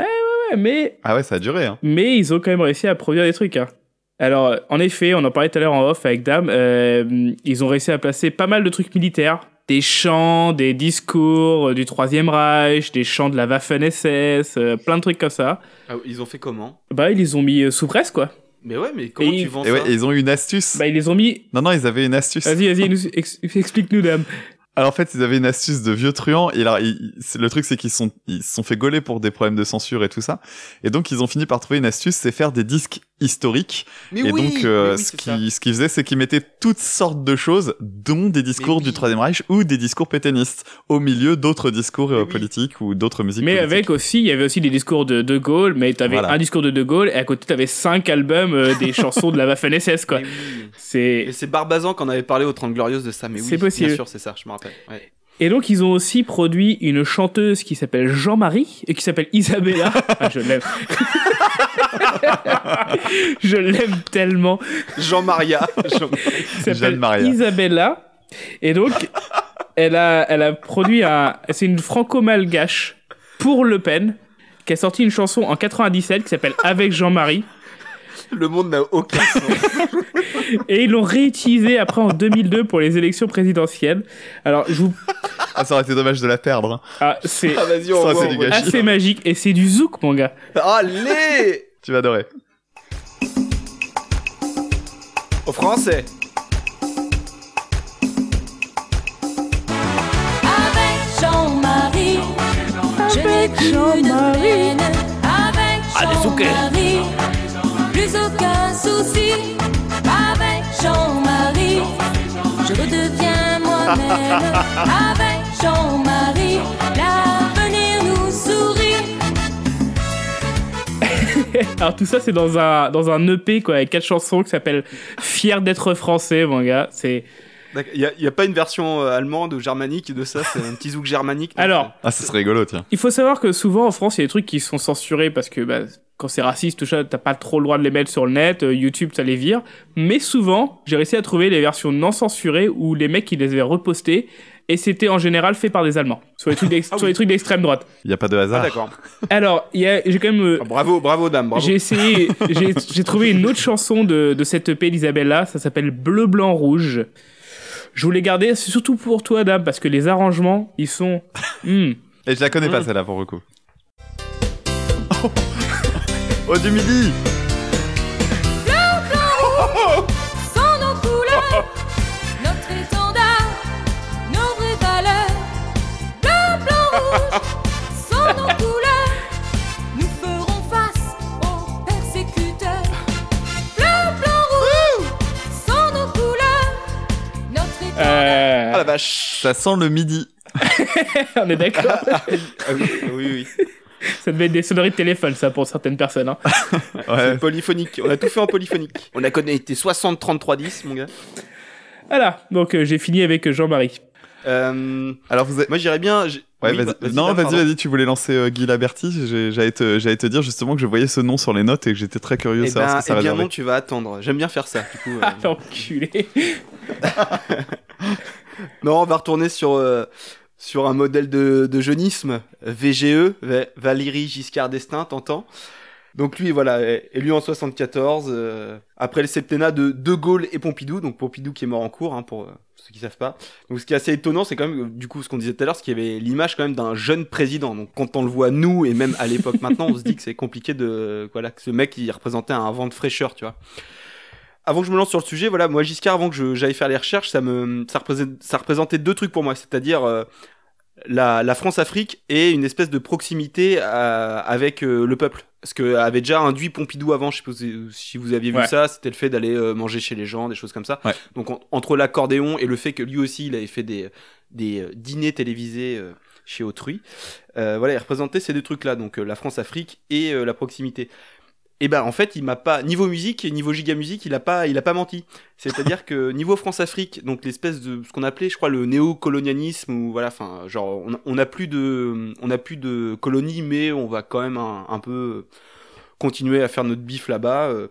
ouais, mais Ah ouais, ça a duré, hein. mais ils ont quand même réussi à produire des trucs. hein. Alors, en effet, on en parlait tout à l'heure en off avec Dame, euh, ils ont réussi à placer pas mal de trucs militaires. Des chants, des discours euh, du Troisième Reich, des chants de la Waffen-SS, euh, plein de trucs comme ça. Ah, ils ont fait comment? Bah, ils les ont mis sous presse, quoi. Mais ouais, mais comment Et- tu vends Et ça? ouais, ils ont eu une astuce. Bah, ils les ont mis... Non, non, ils avaient une astuce. Vas-y, vas-y, nous- ex- explique-nous, Dame. Alors en fait, ils avaient une astuce de vieux truands. Et alors, ils- ils- le truc, c'est qu'ils sont, ils se sont fait gauler pour des problèmes de censure et tout ça. Et donc, ils ont fini par trouver une astuce, c'est faire des disques historiques. Mais et oui, donc, euh, mais oui, ce qui, ce qu'ils faisaient, c'est qu'ils mettaient toutes sortes de choses, dont des discours oui. du Troisième Reich ou des discours pétainistes, au milieu d'autres discours euh, politiques ou d'autres musiques. Mais politiques. avec aussi, il y avait aussi des discours de De Gaulle, mais t'avais Voilà. un discours de De Gaulle, et à côté, t'avais cinq albums euh, des chansons de la Waffen-SS, quoi. Mais oui. C'est... C'est Barbazan qu'on avait parlé au 30 Glorieuses de ça, mais oui. C'est possible. Bien sûr, c'est ça, je me rappelle. Ouais. Et donc, ils ont aussi produit une chanteuse qui s'appelle Jean-Marie et qui s'appelle Isabella. Ah, je l'aime. je l'aime tellement. Jean-Maria. Jean- Maria. Isabella. Et donc, elle a, elle a produit un. C'est une franco-malgache pour Le Pen qui a sorti une chanson en 97 qui s'appelle Avec Jean-Marie. Le monde n'a aucun sens. Et ils l'ont réutilisé après en 2002 pour les élections présidentielles. Alors, je vous. Ah, ça aurait été dommage de la perdre. hein. Ah, c'est Ah, vas-y, on Ça, voit, c'est on du voit. gâchis. assez magique et c'est du zouk, mon gars. Allez Tu vas adorer. Au français. Avec Jean-Marie, je n'ai plus de peine. Avec Jean-Marie, plus aucun souci. Avec Jean-Marie, je redeviens moi-même. Avec Jean-Marie, l'avenir nous sourit. Alors tout ça c'est dans un dans un EP quoi avec quatre chansons qui s'appelle Fier d'être français mon gars. C'est Il n'y a, y a pas une version euh, allemande ou germanique de ça, c'est un petit zouk germanique. alors Ah, ça serait rigolo, tiens. il faut savoir que souvent en France il y a des trucs qui sont censurés parce que bah, quand c'est raciste tout ça t'as pas trop le droit de les mettre sur le net. euh, YouTube ça les vire. Mais souvent j'ai réussi à trouver les versions non censurées où les mecs ils les avaient repostées et c'était en général fait par des Allemands sur les trucs d'ex- Ah sur oui. les trucs d'extrême droite. Il y a pas de Ah, hasard. d'accord. Alors il y a j'ai quand même euh, Ah, bravo, bravo, dame, bravo. J'ai essayé, j'ai j'ai trouvé une autre chanson de, de cette EP d'Isabella, ça s'appelle Bleu, Blanc, Rouge. Je voulais garder, c'est surtout pour toi, Dame, parce que les arrangements, ils sont. Hmm. Et je la connais pas, Mm. celle-là, pour le coup. Oh, oh du midi Sans nos couleurs, notre étendard, nos vraies valeurs. Bleu, blanc, rouge, sans nos couleurs, nous ferons face aux persécuteurs. Bleu, blanc, rouge, sans nos couleurs, notre étendard. Euh, Ah la vache Ça sent le midi. on est d'accord. Ah oui, oui, oui. Ça devait être des sonneries de téléphone, ça, pour certaines personnes. Hein. Ouais. C'est polyphonique. On a tout fait en polyphonique. On a connecté 60-33-10, mon gars. Voilà, donc euh, j'ai fini avec Jean-Marie. Euh, Alors, vous avez... moi, j'irais bien. Ouais, Oui, vas-y. bah, non, vas-y, vas-y, tu voulais lancer euh, Guy Laberty. J'ai- J'allais te, j'allais te dire justement que je voyais ce nom sur les notes et que j'étais très curieux de Eh savoir ben, ce que ça eh bien réservait. non, tu vas attendre. J'aime bien faire ça. Du coup, euh, Ah, l'enculé. Non, on va retourner sur, euh, sur un modèle de, de jeunisme, VGE, Va- Valérie Giscard d'Estaing, t'entends? Donc lui, voilà, élu en 74, euh, après le septennat de De Gaulle et Pompidou, donc Pompidou qui est mort en cours, hein, pour euh, ceux qui savent pas. Donc ce qui est assez étonnant, c'est quand même, du coup, ce qu'on disait tout à l'heure, c'est qu'il y avait l'image quand même d'un jeune président. Donc quand on le voit nous, et même à l'époque maintenant, on se dit que c'est compliqué de... Voilà, que ce mec, il représentait un vent de fraîcheur, tu vois avant que je me lance sur le sujet, voilà, moi Giscard, avant que j'aille faire les recherches, ça me, ça représentait, ça représentait deux trucs pour moi, c'est-à-dire euh, la, la France-Afrique et une espèce de proximité euh, avec euh, le peuple. Ce que avait déjà induit Pompidou avant, je sais pas si- vous aviez vu Ouais. ça, c'était le fait d'aller euh, manger chez les gens, des choses comme ça. Ouais. Donc en- entre l'accordéon et le fait que lui aussi il avait fait des, des dîners télévisés chez autrui, voilà, il représentait ces deux trucs-là, donc la France-Afrique et la proximité. Et ben en fait, il m'a pas niveau musique et niveau giga musique, il a pas il a pas menti. C'est-à-dire que niveau France-Afrique, donc l'espèce de ce qu'on appelait, je crois, le néocolonialisme ou voilà, enfin genre on, a- on a plus de on a plus de colonies, mais on va quand même un, un peu continuer à faire notre bif là-bas. euh.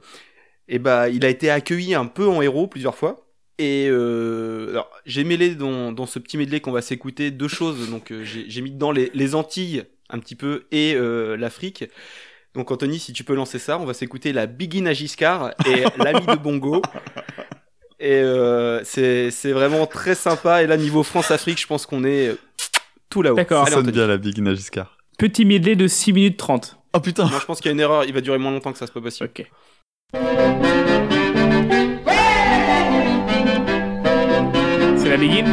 et ben il a été accueilli un peu en héros plusieurs fois. Et euh, alors, j'ai mêlé dans, dans ce petit medley qu'on va s'écouter deux choses. Donc, euh, j'ai j'ai mis dedans les, les Antilles un petit peu et euh, l'Afrique. Donc, Anthony, si tu peux lancer ça, on va s'écouter la Begin à Giscard et l'ami de Bongo. Et euh, c'est c'est vraiment très sympa. Et là, niveau France-Afrique, je pense qu'on est tout là-haut. D'accord. Ça sonne bien la Big Nagiscar. Petit medley de 6 minutes 30. Oh putain Non, je pense qu'il y a une erreur. Il va durer moins longtemps que ça, c'est pas possible. Ok. C'est la begin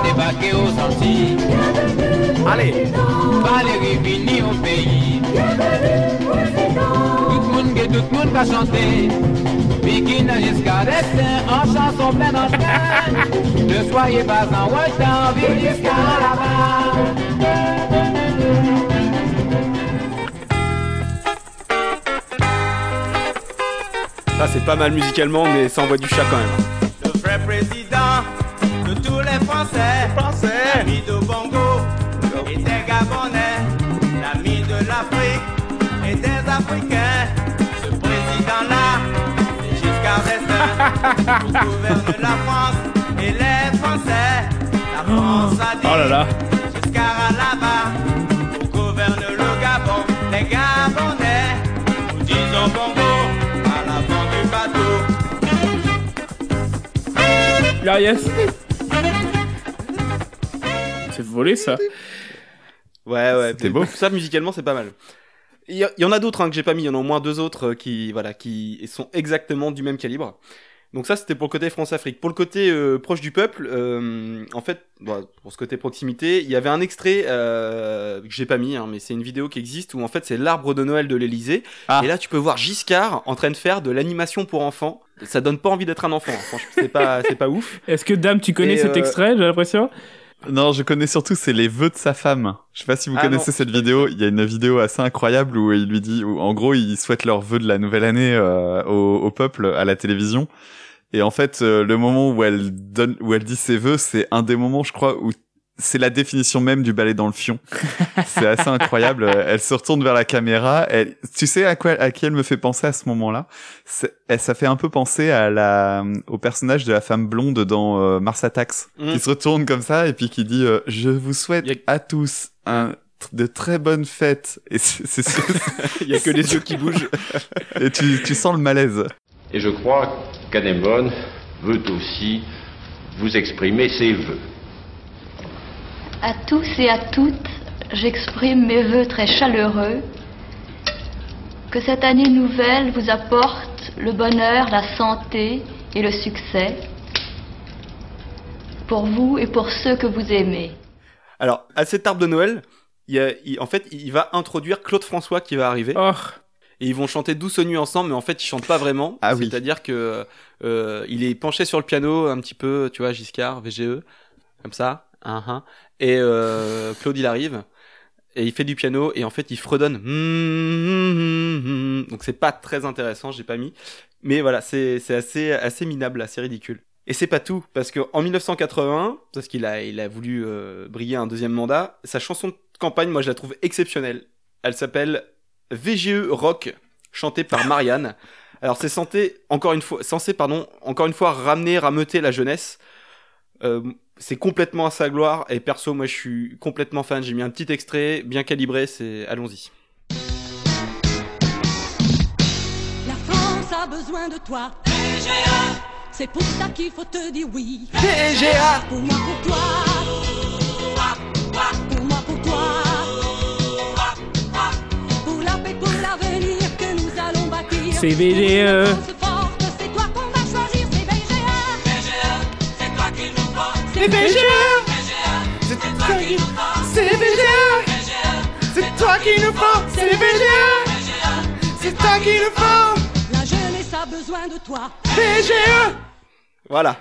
Débarqué aux Antilles. Allez, Valérie vini au pays. Tout le monde, tout le monde va chanter. Begin à Giscard d'Estaing en chanson pleine en. Ne soyez pas en retard, vive Giscard là-bas. Ça, c'est pas mal musicalement, mais ça envoie du chat quand même. Gabonais, l'ami de l'Afrique et des Africains. Ce président-là, c'est Giscard d'Estaing. On gouverne la France et les Français. La France a dit Oh là là. Giscard à là-bas. On gouverne le Gabon, les Gabonais. Nous disons bongo à l'avant du bateau. Là, yes. C'est volé ça. Ouais, ouais. C'était beau. Ça, musicalement, c'est pas mal. Il y, en a d'autres hein, que j'ai pas mis. Il y en a au moins deux autres euh, qui, voilà, qui sont exactement du même calibre. Donc ça, c'était pour le côté France-Afrique. Pour le côté euh, proche du peuple, euh, en fait, bon, pour ce côté proximité, il y avait un extrait euh, que j'ai pas mis, hein, mais c'est une vidéo qui existe où en fait c'est l'arbre de Noël de l'Elysée. Et là, tu peux voir Giscard en train de faire de l'animation pour enfants. Ça donne pas envie d'être un enfant. hein. Franchement, c'est pas, c'est pas ouf. Est-ce que Dame, tu connais Et, cet euh, extrait, j'ai l'impression? Non, je connais surtout, c'est les vœux de sa femme. Je sais pas si vous Ah connaissez non. cette vidéo. Il y a une vidéo assez incroyable où il lui dit, où, en gros, il souhaite leurs vœux de la nouvelle année euh, au, au peuple à la télévision. Et en fait, euh, le moment où elle donne, où elle dit ses vœux, c'est un des moments, je crois, où c'est la définition même du ballet dans le fion. c'est assez incroyable. Euh, Elle se retourne vers la caméra. Elle, tu sais à quoi, à qui elle me fait penser à ce moment-là? Elle- Ça fait un peu penser à la, au personnage de la femme blonde dans euh, Mars Attacks, Mm. qui se retourne comme ça et puis qui dit euh, Je vous souhaite à tous un de très bonnes fêtes. Et c'est, Il y a que les yeux qui bougent. et tu, tu sens le malaise. Et je crois qu'Anémone veut aussi vous exprimer ses vœux. À tous et à toutes, j'exprime mes voeux très chaleureux. Que cette année nouvelle vous apporte le bonheur, la santé et le succès. Pour vous et pour ceux que vous aimez. Alors, à cet arbre de Noël, il y a, il- en fait, il va introduire Claude François qui va arriver. Et ils vont chanter Douce nuit ensemble, mais en fait, ils chantent pas vraiment. Ah oui. C'est-à-dire que euh, il est penché sur le piano un petit peu, tu vois, Giscard, VGE, comme ça. hein, hein. Et euh, Claude, il arrive. Et il fait du piano et en fait il fredonne. Donc c'est pas très intéressant, j'ai pas mis. Mais voilà, c'est assez assez minable, assez ridicule. Et c'est pas tout, parce que en 1980, parce qu'il a, il a voulu euh, briller un deuxième mandat, sa chanson de campagne, moi je la trouve exceptionnelle. Elle s'appelle VGE Rock, chantée par Marianne. Alors c'est censé, encore une fois, censé, pardon, encore une fois ramener, rameuter la jeunesse. Euh, c'est complètement à sa gloire, et perso, moi je suis complètement fan. J'ai mis un petit extrait, bien calibré, c'est, allons-y. La France a besoin de toi. PGA. C'est pour ça qu'il faut te dire oui. PGA. Pour moi, pour toi. Pour moi, pour toi. Pour la paix, pour l'avenir que nous allons bâtir. C'est VGE. C'est VGA. C'est toi qu'il nous. C'est VGA. C'est toi qu'il nous faut. C'est VGA. C'est toi qu'il nous faut. La jeunesse a besoin de toi. VGE. Voilà.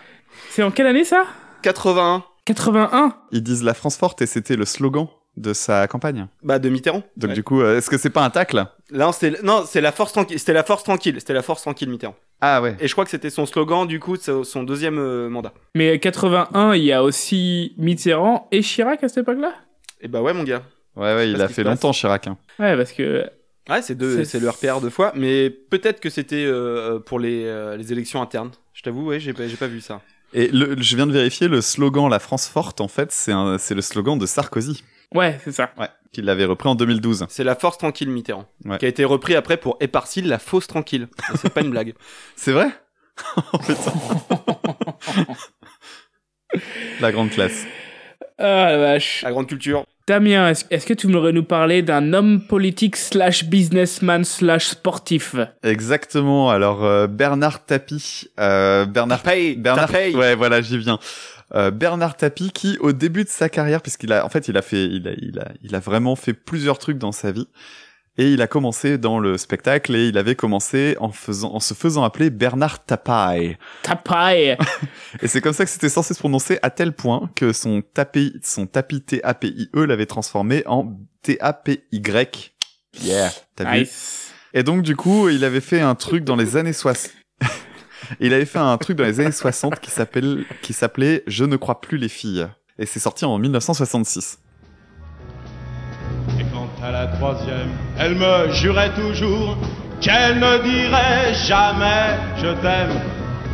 C'est en quelle année ça? 81. 81 Ils disent la France forte et c'était le slogan de sa campagne. Bah de Mitterrand. Donc Ouais. du coup, euh, est-ce que c'est pas un tacle? Là, c'est non, c'est la force tranquille. C'était la force tranquille. C'était la force tranquille, Mitterrand. Ah ouais. Et je crois que c'était son slogan du coup de son deuxième euh, mandat. Mais 81, il y a aussi Mitterrand et Chirac à cette époque-là? Et bah ouais, mon gars. Ouais, ouais, il a fait longtemps Chirac. hein. Ouais, parce que. Ouais, c'est deux, C'est- c'est le RPR deux fois, mais peut-être que c'était euh, pour les, euh, les élections internes. Je t'avoue, ouais, j'ai pas, j'ai pas vu ça. Et le, je viens de vérifier, le slogan La France forte, en fait, c'est un- c'est le slogan de Sarkozy. Ouais, c'est ça. Ouais, qu'il l'avait repris en 2012. C'est la force tranquille Mitterrand, Ouais. qui a été repris après pour Éparcile, la fausse tranquille. C'est pas une blague. C'est vrai? La grande classe. Ah la vache. La grande culture. Damien, est-ce que tu voudrais nous parler d'un homme politique slash businessman slash sportif? Exactement. Alors euh, Bernard Tapie, euh, Bernard Bernard, Tapie. ouais, voilà, j'y viens. Euh, Bernard Tapie, qui au début de sa carrière, puisqu'il a, en fait, il a fait, il a, il a, il a vraiment fait plusieurs trucs dans sa vie. Et il a commencé dans le spectacle et il avait commencé en faisant, en se faisant appeler Bernard Tapaille. Tapaille Et c'est comme ça que c'était censé se prononcer à tel point que son tapis, son tapis T-A-P-I-E l'avait transformé en T-A-P-Y. Yeah. T'as vu? Et donc, du coup, il avait fait un truc dans les années 60. il avait fait un truc dans les années 60 qui qui s'appelait Je ne crois plus les filles. Et c'est sorti en 1966. Et quant à la troisième, elle me jurait toujours qu'elle ne dirait jamais je t'aime.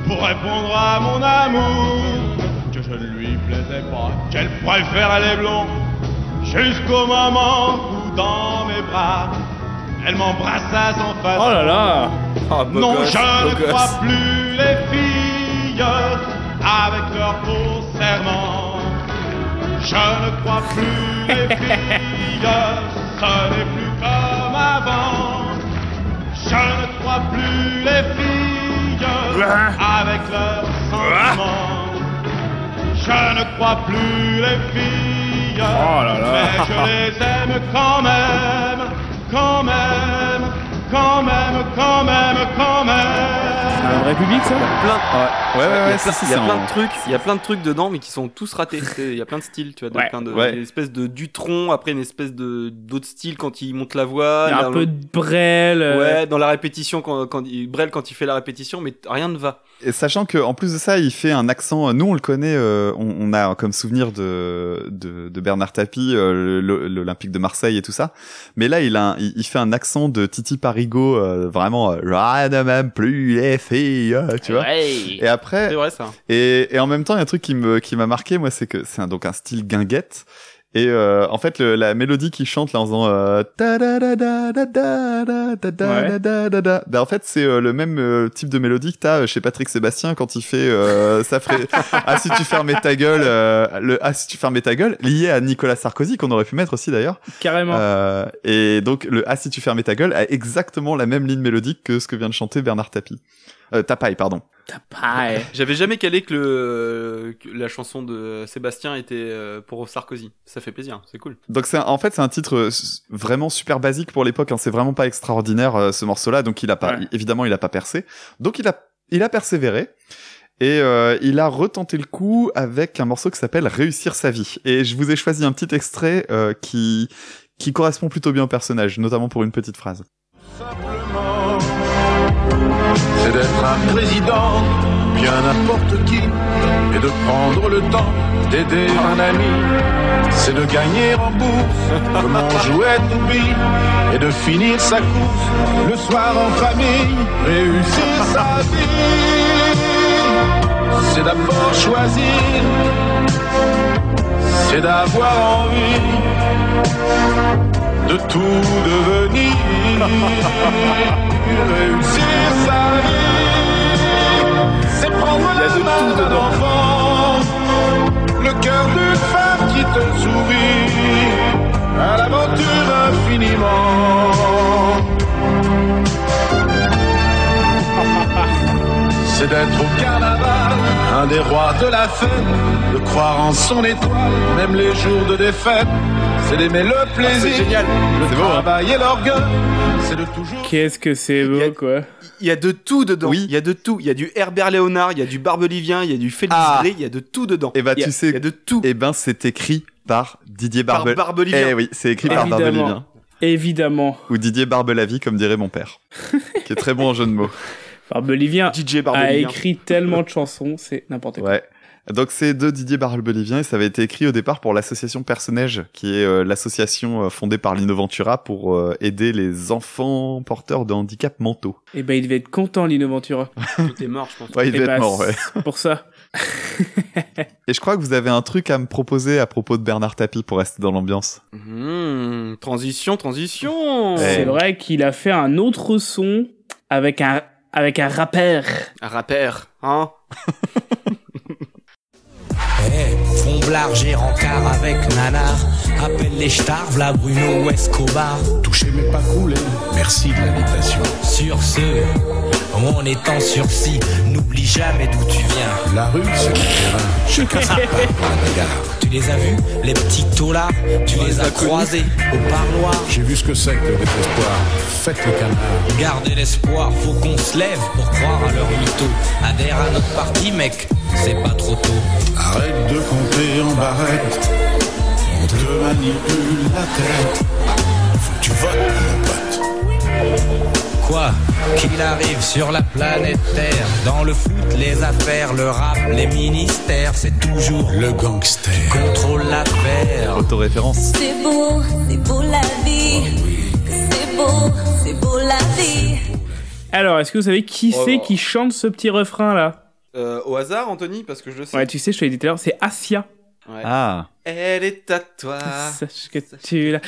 pour répondre à mon amour que je ne lui plaisais pas, qu'elle préférait les blonds. Jusqu'au moment où dans mes bras, elle m'embrassa sans façon. Oh là là Non, gosse, je beau ne gosse. crois plus les filles avec leurs faux serments. Je ne crois plus les filles, ce n'est plus comme avant. Je ne crois plus les filles avec leurs sentiments. Je ne crois plus les filles, Oh là là. mais je les aime quand même, quand même, quand même, quand même, quand. Public ça plein. Ouais, ouais, ouais, il y a, plein, si, il y a c'est plein un- de trucs, il y a plein de trucs dedans, mais qui sont tous ratés. Il y a plein de styles, tu vois, de- Ouais. plein de, Ouais. une espèce de Dutron, après une espèce de d'autres styles quand il monte la voix. Il y a un peu de Brel. euh, Ouais, dans la répétition quand, quand il, Brel quand il fait la répétition, mais rien ne va. Et sachant que en plus de ça, il fait un accent. Nous, on le connaît. euh, on, on a comme souvenir de de, de Bernard Tapie, euh, l'Olympique de Marseille et tout ça. Mais là, il a, un- il, il fait un accent de Titi Parigo, euh, vraiment. euh, Rien ne même plus les filles, euh, tu vois. Et après, C'est vrai ça. et, et en même temps, il y a un truc qui me qui m'a marqué, moi, c'est que c'est un, donc un style guinguette. Et euh, en fait, le, la mélodie qu'il chante là en faisant euh, ta da da da da da da da da Ouais. da da da, ben en fait c'est euh, le même euh, type de mélodie que t'as euh, chez Patrick Sébastien quand il fait euh, ça ferait ah si tu fermais ta gueule euh, le ah si tu fermais ta gueule lié à Nicolas Sarkozy qu'on aurait pu mettre aussi d'ailleurs Carrément. Euh, et donc le ah si tu fermais ta gueule a exactement la même ligne mélodique que ce que vient de chanter Bernard Tapie euh, Tapaille pardon Pareil. J'avais jamais calé que, le, que la chanson de Sébastien était euh, pour Sarkozy. Ça fait plaisir, c'est cool. Donc c'est en fait c'est un titre euh, vraiment super basique pour l'époque. Hein. C'est vraiment pas extraordinaire euh, ce morceau-là. Donc il a pas, Ouais. évidemment il a pas percé. Donc il a, il a persévéré et euh, il a retenté le coup avec un morceau qui s'appelle Réussir sa vie. Et je vous ai choisi un petit extrait euh, qui qui correspond plutôt bien au personnage, notamment pour une petite phrase. C'est d'être un président, bien n'importe qui, et de prendre le temps d'aider un ami. C'est de gagner en bourse, comme on jouait billes, et de finir sa course le soir en famille, réussir sa vie. C'est d'abord choisir, c'est d'avoir envie de tout devenir. Réussir sa vie, c'est prendre la main d'un enfant, le cœur d'une femme qui te sourit à l'aventure infiniment. C'est d'être au carnaval, un des rois de la fête, de croire en son étoile, même les jours de défaite. C'est d'aimer le plaisir, génial. le travail et l'orgueil. C'est de toujours. Qu'est-ce que c'est beau, quoi. Il y a de tout dedans. Oui. Il y a de tout. Il y a du Herbert Léonard, il y a du Barbelivien, il y a du Félix Ah. Gray, il y a de tout dedans. Et bah Il y a- tu sais, il y a de tout. Eh ben c'est écrit par Didier Par Barbe. Barbelivien. Eh oui, c'est écrit par Évidemment. Barbelivien. Évidemment. Ou Didier Barbelavie, comme dirait mon père, qui est très bon en jeu de mots. Barbelivien DJ a Barbelivien. écrit tellement de chansons, c'est n'importe quoi. Ouais. Donc c'est de Didier Barbelivien et ça avait été écrit au départ pour l'association Personnage, qui est euh, l'association euh, fondée par l'Innoventura pour euh, aider les enfants porteurs de handicaps mentaux. Et ben il devait être content, l'Innoventura. Tout est mort, je pense. Ouais, il Eh devait ben, être mort, ouais. Pour ça. Et je crois que vous avez un truc à me proposer à propos de Bernard Tapie pour rester dans l'ambiance. Mmh, transition, transition. C'est vrai qu'il a fait un autre son avec un, avec un rappeur. Un rappeur, hein Fomblard, j'ai rencard avec Nanar. Appelle les stars, v'là Bruno ou Escobar. Toucher mais pas couler, merci de l'invitation. Sur ce, on est en sursis, n'oublie jamais d'où tu viens. La rue, c'est le terrain, pour la bagarre. Tu les as vus, les petits taulards Tu les as croisés au parloir J'ai vu ce que c'est que le désespoir. Faites les canards. Gardez l'espoir, faut qu'on se lève pour croire à leur mytho. Adhère à notre parti, mec, c'est pas trop tôt. Arrête de compter en barrette. On te manipule la tête. Faut que tu votes, mon pote. Quoi Qu'il arrive sur la planète Terre, dans le foot, les affaires, le rap, les ministères, c'est toujours le gangster qui contrôle l'affaire. Autoréférence. C'est beau, c'est beau la vie. C'est beau, c'est beau la vie. Alors, est-ce que vous savez qui Oh c'est qui chante ce petit refrain là? Euh, au hasard, Anthony, parce que je le sais. Ouais, tu sais, je te l'ai dit tout à l'heure, c'est Asia. Ouais. Ah. Elle est à toi. Sache que tu la...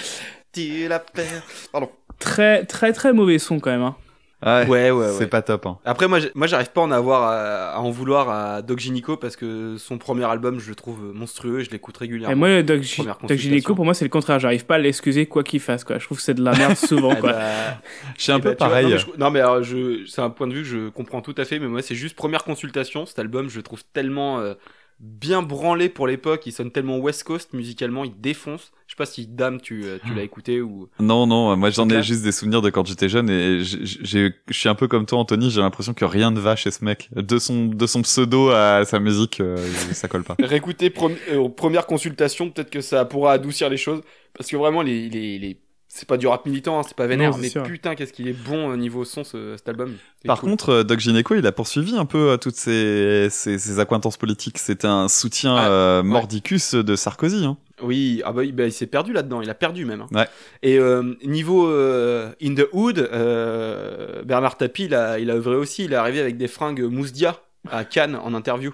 Tu la perds. Pardon. Très, très, très mauvais son quand même. Hein. Ouais, Ouais, ouais, C'est ouais. pas top. Hein. Après, moi, j'arrive pas à en avoir à, à en vouloir à Doc Gynéco parce que son premier album, je le trouve monstrueux et je l'écoute régulièrement. Et moi, Doc, Doc pour moi, c'est le contraire. J'arrive pas à l'excuser quoi qu'il fasse. Quoi. Je trouve que c'est de la merde souvent. Eh quoi. bah, Je suis un eh peu bah, vois, pareil. non, mais, je- non, mais alors, je, c'est un point de vue que je comprends tout à fait, mais moi, c'est juste première consultation. Cet album, je le trouve tellement euh, bien branlé pour l'époque. Il sonne tellement West Coast musicalement, il défonce. Je sais pas si Dame, tu, euh, tu l'as écouté ou. Non, non, moi j'en ai juste des souvenirs de quand j'étais jeune et j'ai- j'ai- je suis un peu comme toi, Anthony. J'ai l'impression que rien ne va chez ce mec. De son, de son pseudo à sa musique, euh, ça colle pas. Réécouter prom- euh, première consultation, peut-être que ça pourra adoucir les choses. Parce que vraiment, les, les, les... c'est pas du rap militant, hein, c'est pas vénère, Non, mais sûr. putain, qu'est-ce qu'il est bon au niveau son, ce, cet album. Par cool. contre, euh, Doc Gineco, il a poursuivi un peu euh, toutes ses, ses, ses acquaintances politiques. C'était un soutien Ah, euh, ouais. mordicus de Sarkozy. Hein. Oui, ah bah, il- bah, il s'est perdu là-dedans, il a perdu même. hein. Ouais. Et euh, niveau euh, In the Hood, euh, Bernard Tapie, il a, il a œuvré aussi, il est arrivé avec des fringues Mousse Dia à Cannes en interview.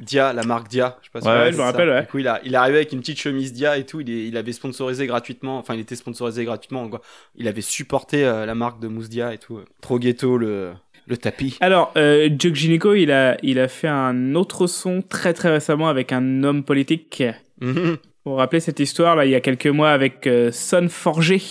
Dia, la marque Dia, je sais pas si Ouais, je me rappelle, ouais. Du coup, il, a, il est arrivé avec une petite chemise Dia et tout, il, est- il avait sponsorisé gratuitement, enfin il était sponsorisé gratuitement, quoi. Il avait supporté euh, la marque de Mousse Dia et tout. Trop ghetto le, le tapis. Alors, euh, il a, il a fait un autre son très très récemment avec un homme politique. Mhm. Vous vous rappelez cette histoire là, il y a quelques mois avec euh, Son Forger.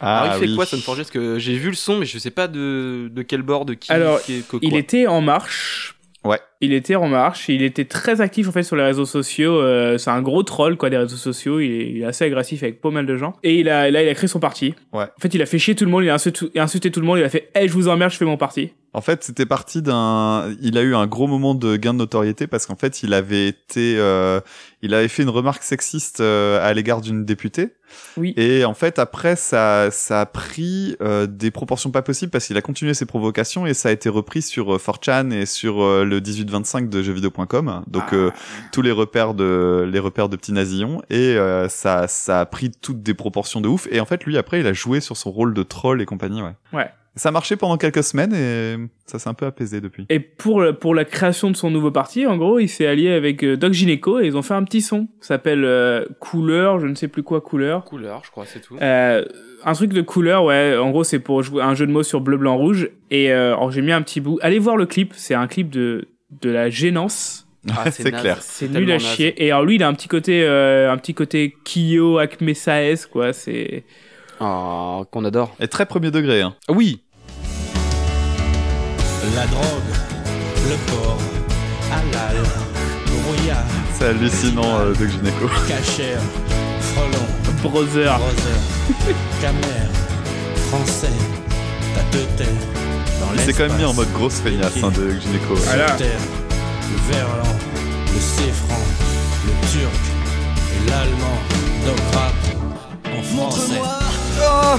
Ah, Alors il fait oui. quoi Son Forger Parce que j'ai vu le son, mais je sais pas de, de quel bord, de qui. Alors, qui est- que Il était en marche. Ouais il était en marche, il était très actif en fait sur les réseaux sociaux. Euh, c'est un gros troll quoi des réseaux sociaux. Il est, il est, assez agressif avec pas mal de gens. Et il a, là, il a créé son parti. Ouais. En fait, il a fait chier tout le monde, il a insulté, tout le monde, il a fait "Eh, je vous emmerde, je fais mon parti." En fait, c'était parti d'un. Il a eu un gros moment de gain de notoriété parce qu'en fait, il avait été, euh... il avait fait une remarque sexiste euh, à l'égard d'une députée. Oui. Et en fait, après, ça, ça a pris euh, des proportions pas possibles parce qu'il a continué ses provocations et ça a été repris sur euh, 4chan et sur le 18 25 de jeuxvideo.com, donc euh, ah. tous les repères de les repères de petits nazillons et euh, ça ça a pris toutes des proportions de ouf. Et en fait, lui après, il a joué sur son rôle de troll et compagnie, ouais. Ouais. Ça a marché pendant quelques semaines et ça s'est un peu apaisé depuis. Et pour, pour la création de son nouveau parti, en gros, il s'est allié avec euh, Doc Gineco et ils ont fait un petit son. Ça s'appelle euh, Couleur, je ne sais plus quoi Couleur. Couleur, je crois, c'est tout. Euh, un truc de couleur, ouais. En gros, c'est pour jouer un jeu de mots sur bleu, blanc, rouge. Et euh, oh, j'ai mis un petit bout. Allez voir le clip, c'est un clip de de la gênance. Ah, c'est clair. C'est nul à naze. chier. Et alors, lui, il a un petit côté, euh, un petit côté Kyo, Acme Saez, quoi. C'est. Ah, qu'on adore. Et très premier degré. Hein. Oui. La drogue, le porc, halal, brouillard, C'est hallucinant euh, Doc Gineco. cachère, frelon, Brother. brother, camère, français, ta Il s'est quand même mis en mode grosse feignasse hein, Gineco. ouais. Voilà. le terre, le verlan, le séfran, le turc et l'allemand, donc rap en français. Oh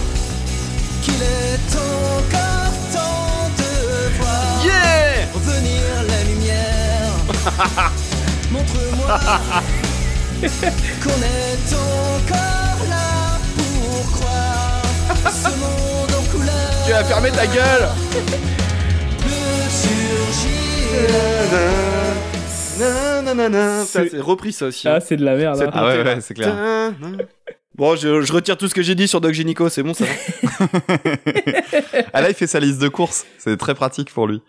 qu'il est encore temps de voir Yeah revenir la lumière. Montre-moi qu'on est encore là pour croire ce monde. Tu vas fermer ta gueule. Nanana. Ça, C'est- c'est repris ça aussi. Ah, c'est de la merde. Hein. Ah ouais, ouais, c'est clair. Bon, je, je retire tout ce que j'ai dit sur Doc Gynéco, c'est bon ça va Ah là, il fait sa liste de courses. C'est très pratique pour lui.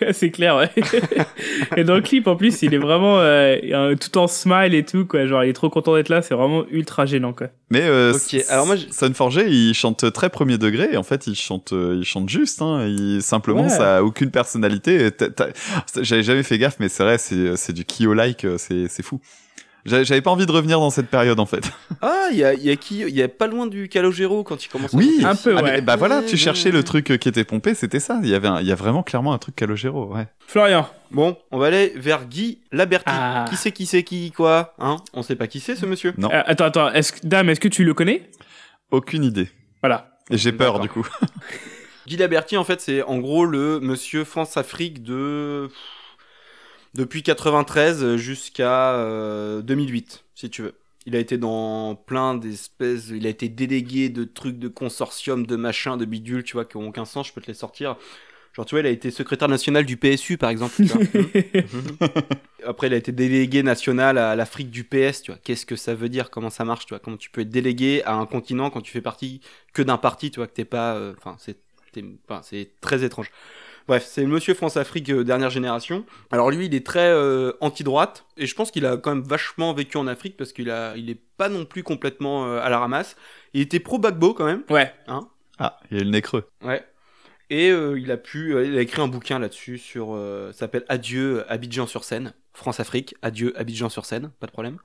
c'est clair, ouais. et dans le clip, en plus, il est vraiment euh, tout en smile et tout, quoi. Genre, il est trop content d'être là. C'est vraiment ultra gênant, quoi. Mais euh, Ok, S- alors moi, je- Son Forger, il chante très premier degré. Et en fait, il chante, euh, il chante juste. Hein. Il, simplement, Ouais. ça a aucune personnalité. J'avais jamais fait gaffe, mais c'est vrai, c'est c'est du Kyo-like. euh, C'est c'est fou. J'avais pas envie de revenir dans cette période en fait. Ah, il y a, il y a qui Il y a pas loin du Calogero quand il commence à Oui, chanter un peu, Ah, mais ouais. bah voilà, Ouais, tu ouais, cherchais le ouais. truc euh, qui était pompé, c'était ça. Il y avait, un- il y a vraiment clairement un truc Calogero, ouais. Florian. Bon, on va aller vers Guy Laberty. Ah. Qui c'est qui c'est qui quoi Hein? On sait pas qui c'est ce monsieur Non. Euh, attends, attends. Dame, est-ce que tu le connais? Aucune idée. Voilà. Et j'ai peur du coup. Guy Laberty, en fait, c'est en gros le monsieur France-Afrique de. Depuis 93 jusqu'à euh, 2008, si tu veux. Il a été dans plein d'espèces. Il a été délégué de trucs de consortium, de machins, de bidules, tu vois, qui ont aucun sens. Je peux te les sortir. Genre, tu vois, il a été secrétaire national du PSU, par exemple. tu vois. Après, il a été délégué national à l'Afrique du PS, tu vois. Qu'est-ce que ça veut dire? Comment ça marche, tu vois? Comment tu peux être délégué à un continent quand tu fais partie que d'un parti, tu vois, que t'es pas... euh, Enfin, c'est enfin, c'est très étrange. Bref, c'est Monsieur France-Afrique euh, dernière génération. Alors lui, il est très euh, anti-droite, et je pense qu'il a quand même vachement vécu en Afrique, parce qu'il a, il est pas non plus complètement euh, à la ramasse. Il était pro-Bagbo, quand même. Ouais. Hein Ah, il a eu le nez creux. Ouais. Et euh, il a pu, euh, il a écrit un bouquin là-dessus sur, euh, ça s'appelle Adieu Abidjan-sur-Seine, France-Afrique, Adieu Abidjan-sur-Seine, pas de problème.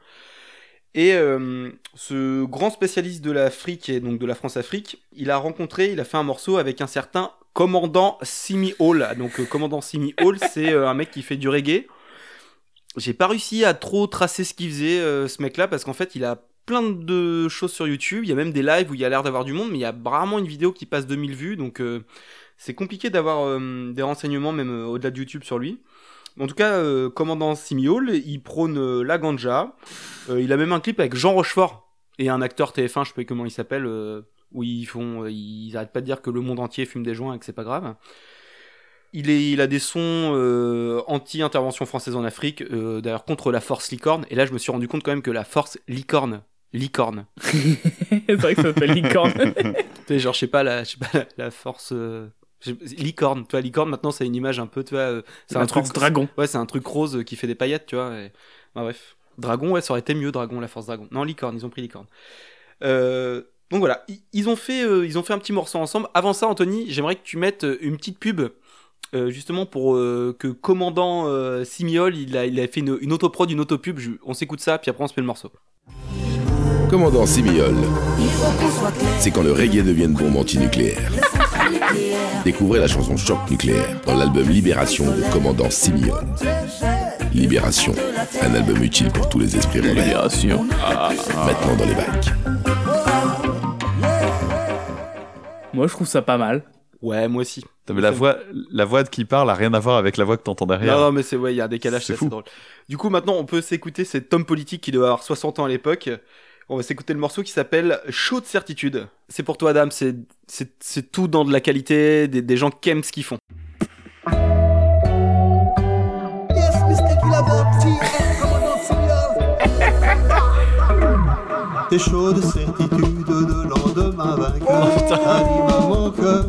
Et euh, ce grand spécialiste de l'Afrique et donc de la France-Afrique, il a rencontré, il a fait un morceau avec un certain commandant Simi Hall. Donc euh, commandant Simi Hall, c'est euh, un mec qui fait du reggae. J'ai pas réussi à trop tracer ce qu'il faisait euh, ce mec-là parce qu'en fait il a plein de choses sur YouTube. Il y a même des lives où il y a l'air d'avoir du monde, mais il y a rarement une vidéo qui passe 2000 vues, donc c'est compliqué d'avoir des renseignements même au-delà de YouTube sur lui. En tout cas, commandant Simiol, il prône la ganja. Il a même un clip avec Jean Rochefort et un acteur TF1, je sais pas comment il s'appelle, où ils font, euh, ils arrêtent pas de dire que le monde entier fume des joints et que c'est pas grave. Il, est, il a des sons euh, anti-intervention française en Afrique, euh, d'ailleurs contre la force licorne. Et là, je me suis rendu compte quand même que la force licorne, licorne. c'est vrai que ça s'appelle licorne. tu sais, genre, je sais pas, la, je sais pas, la, la force. euh, licorne, tu vois, licorne maintenant c'est une image un peu, tu vois, c'est un truc dragon. Ouais, c'est un truc rose qui fait des paillettes, tu vois. et- bah, bref, dragon, ouais, ça aurait été mieux, dragon, la force dragon. Non, licorne, ils ont pris licorne. Euh, donc voilà, ils, ils ont fait, euh, ils ont fait un petit morceau ensemble. Avant ça, Anthony, j'aimerais que tu mettes euh, une petite pub. euh, justement pour euh, que commandant euh, Simiol il a, il a fait une, une autoprod, une autopub, Je- on s'écoute ça puis après on se met le morceau. Commandant Simiol, c'est quand le reggae devient une bombe antinucléaire. Découvrez la chanson Choc nucléaire dans l'album Libération de Commandant Simiol. Libération, un album utile pour tous les esprits rebelles. Libération. Maintenant dans les bacs. Moi, je trouve ça pas mal. Ouais, moi aussi. Mais la voix, la voix qui parle a rien à voir avec la voix que t'entends derrière. Non, non, mais c'est ouais, il y a un décalage, C'est drôle. Du coup, maintenant, on peut s'écouter cet homme politique qui doit avoir 60 ans à l'époque. On va s'écouter le morceau qui s'appelle Chaud de certitude. C'est pour toi, Adam. C'est c'est c'est tout dans de la qualité, des, des gens qui aiment ce qu'ils font. De certitude lendemain vainqueur. Mon cœur,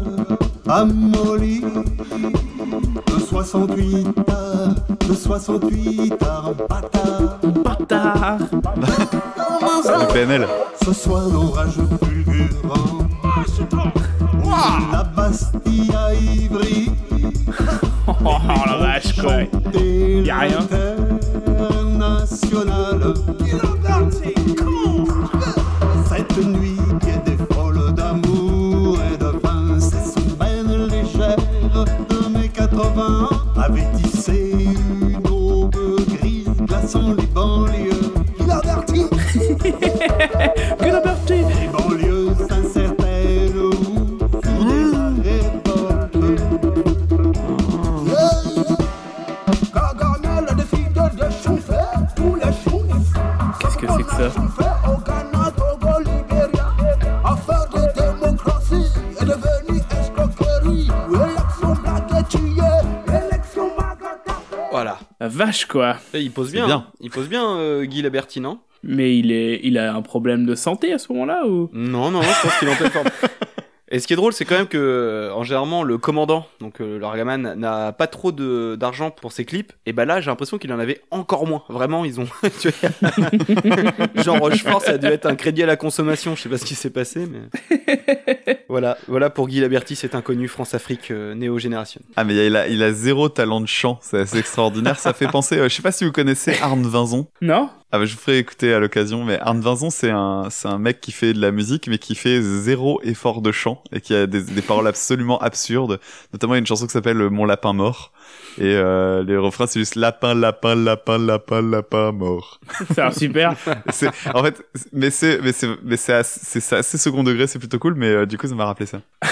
amolli. De 68 heures, de 68 heures, bâtard. Bâtard. Le PNL. Ce soir, l'orage fulgurant. La Bastille à Ivry. Oh la vache, quoi. Y'a rien. International. somebody. Vache, quoi. Et il pose bien. bien. Il pose bien, euh, Guy Laberti, non Mais il, est, il a un problème de santé à ce moment-là ou? Non, non, je pense qu'il est en pleine forme. Et ce qui est drôle, c'est quand même que, euh, en généralement, le commandant, donc euh, le Ragaman, n'a pas trop de d'argent pour ses clips. Et bah là, j'ai l'impression qu'il en avait encore moins. Vraiment, ils ont. tu vois, Jean Rochefort, ça a dû être un crédit à la consommation. Je sais pas ce qui s'est passé, mais. voilà, voilà pour Guy Laberti, cet inconnu France-Afrique euh, néo-génération. Ah mais il a, il a zéro talent de chant, c'est assez extraordinaire. Ça fait penser, euh, je sais pas si vous connaissez Arne Vinzon. Non Ah bah je vous ferai écouter à l'occasion, mais Arne Vinzon c'est un, c'est un mec qui fait de la musique mais qui fait zéro effort de chant et qui a des, des paroles absolument absurdes. Notamment il y a une chanson qui s'appelle Mon lapin mort et euh, les refrains c'est juste lapin, lapin, lapin, lapin, lapin mort. C'est super. c'est, en fait, mais c'est, mais c'est, mais c'est assez, c'est- c'est assez second degré, c'est plutôt cool, mais euh, du coup ça m'a rappelé ça.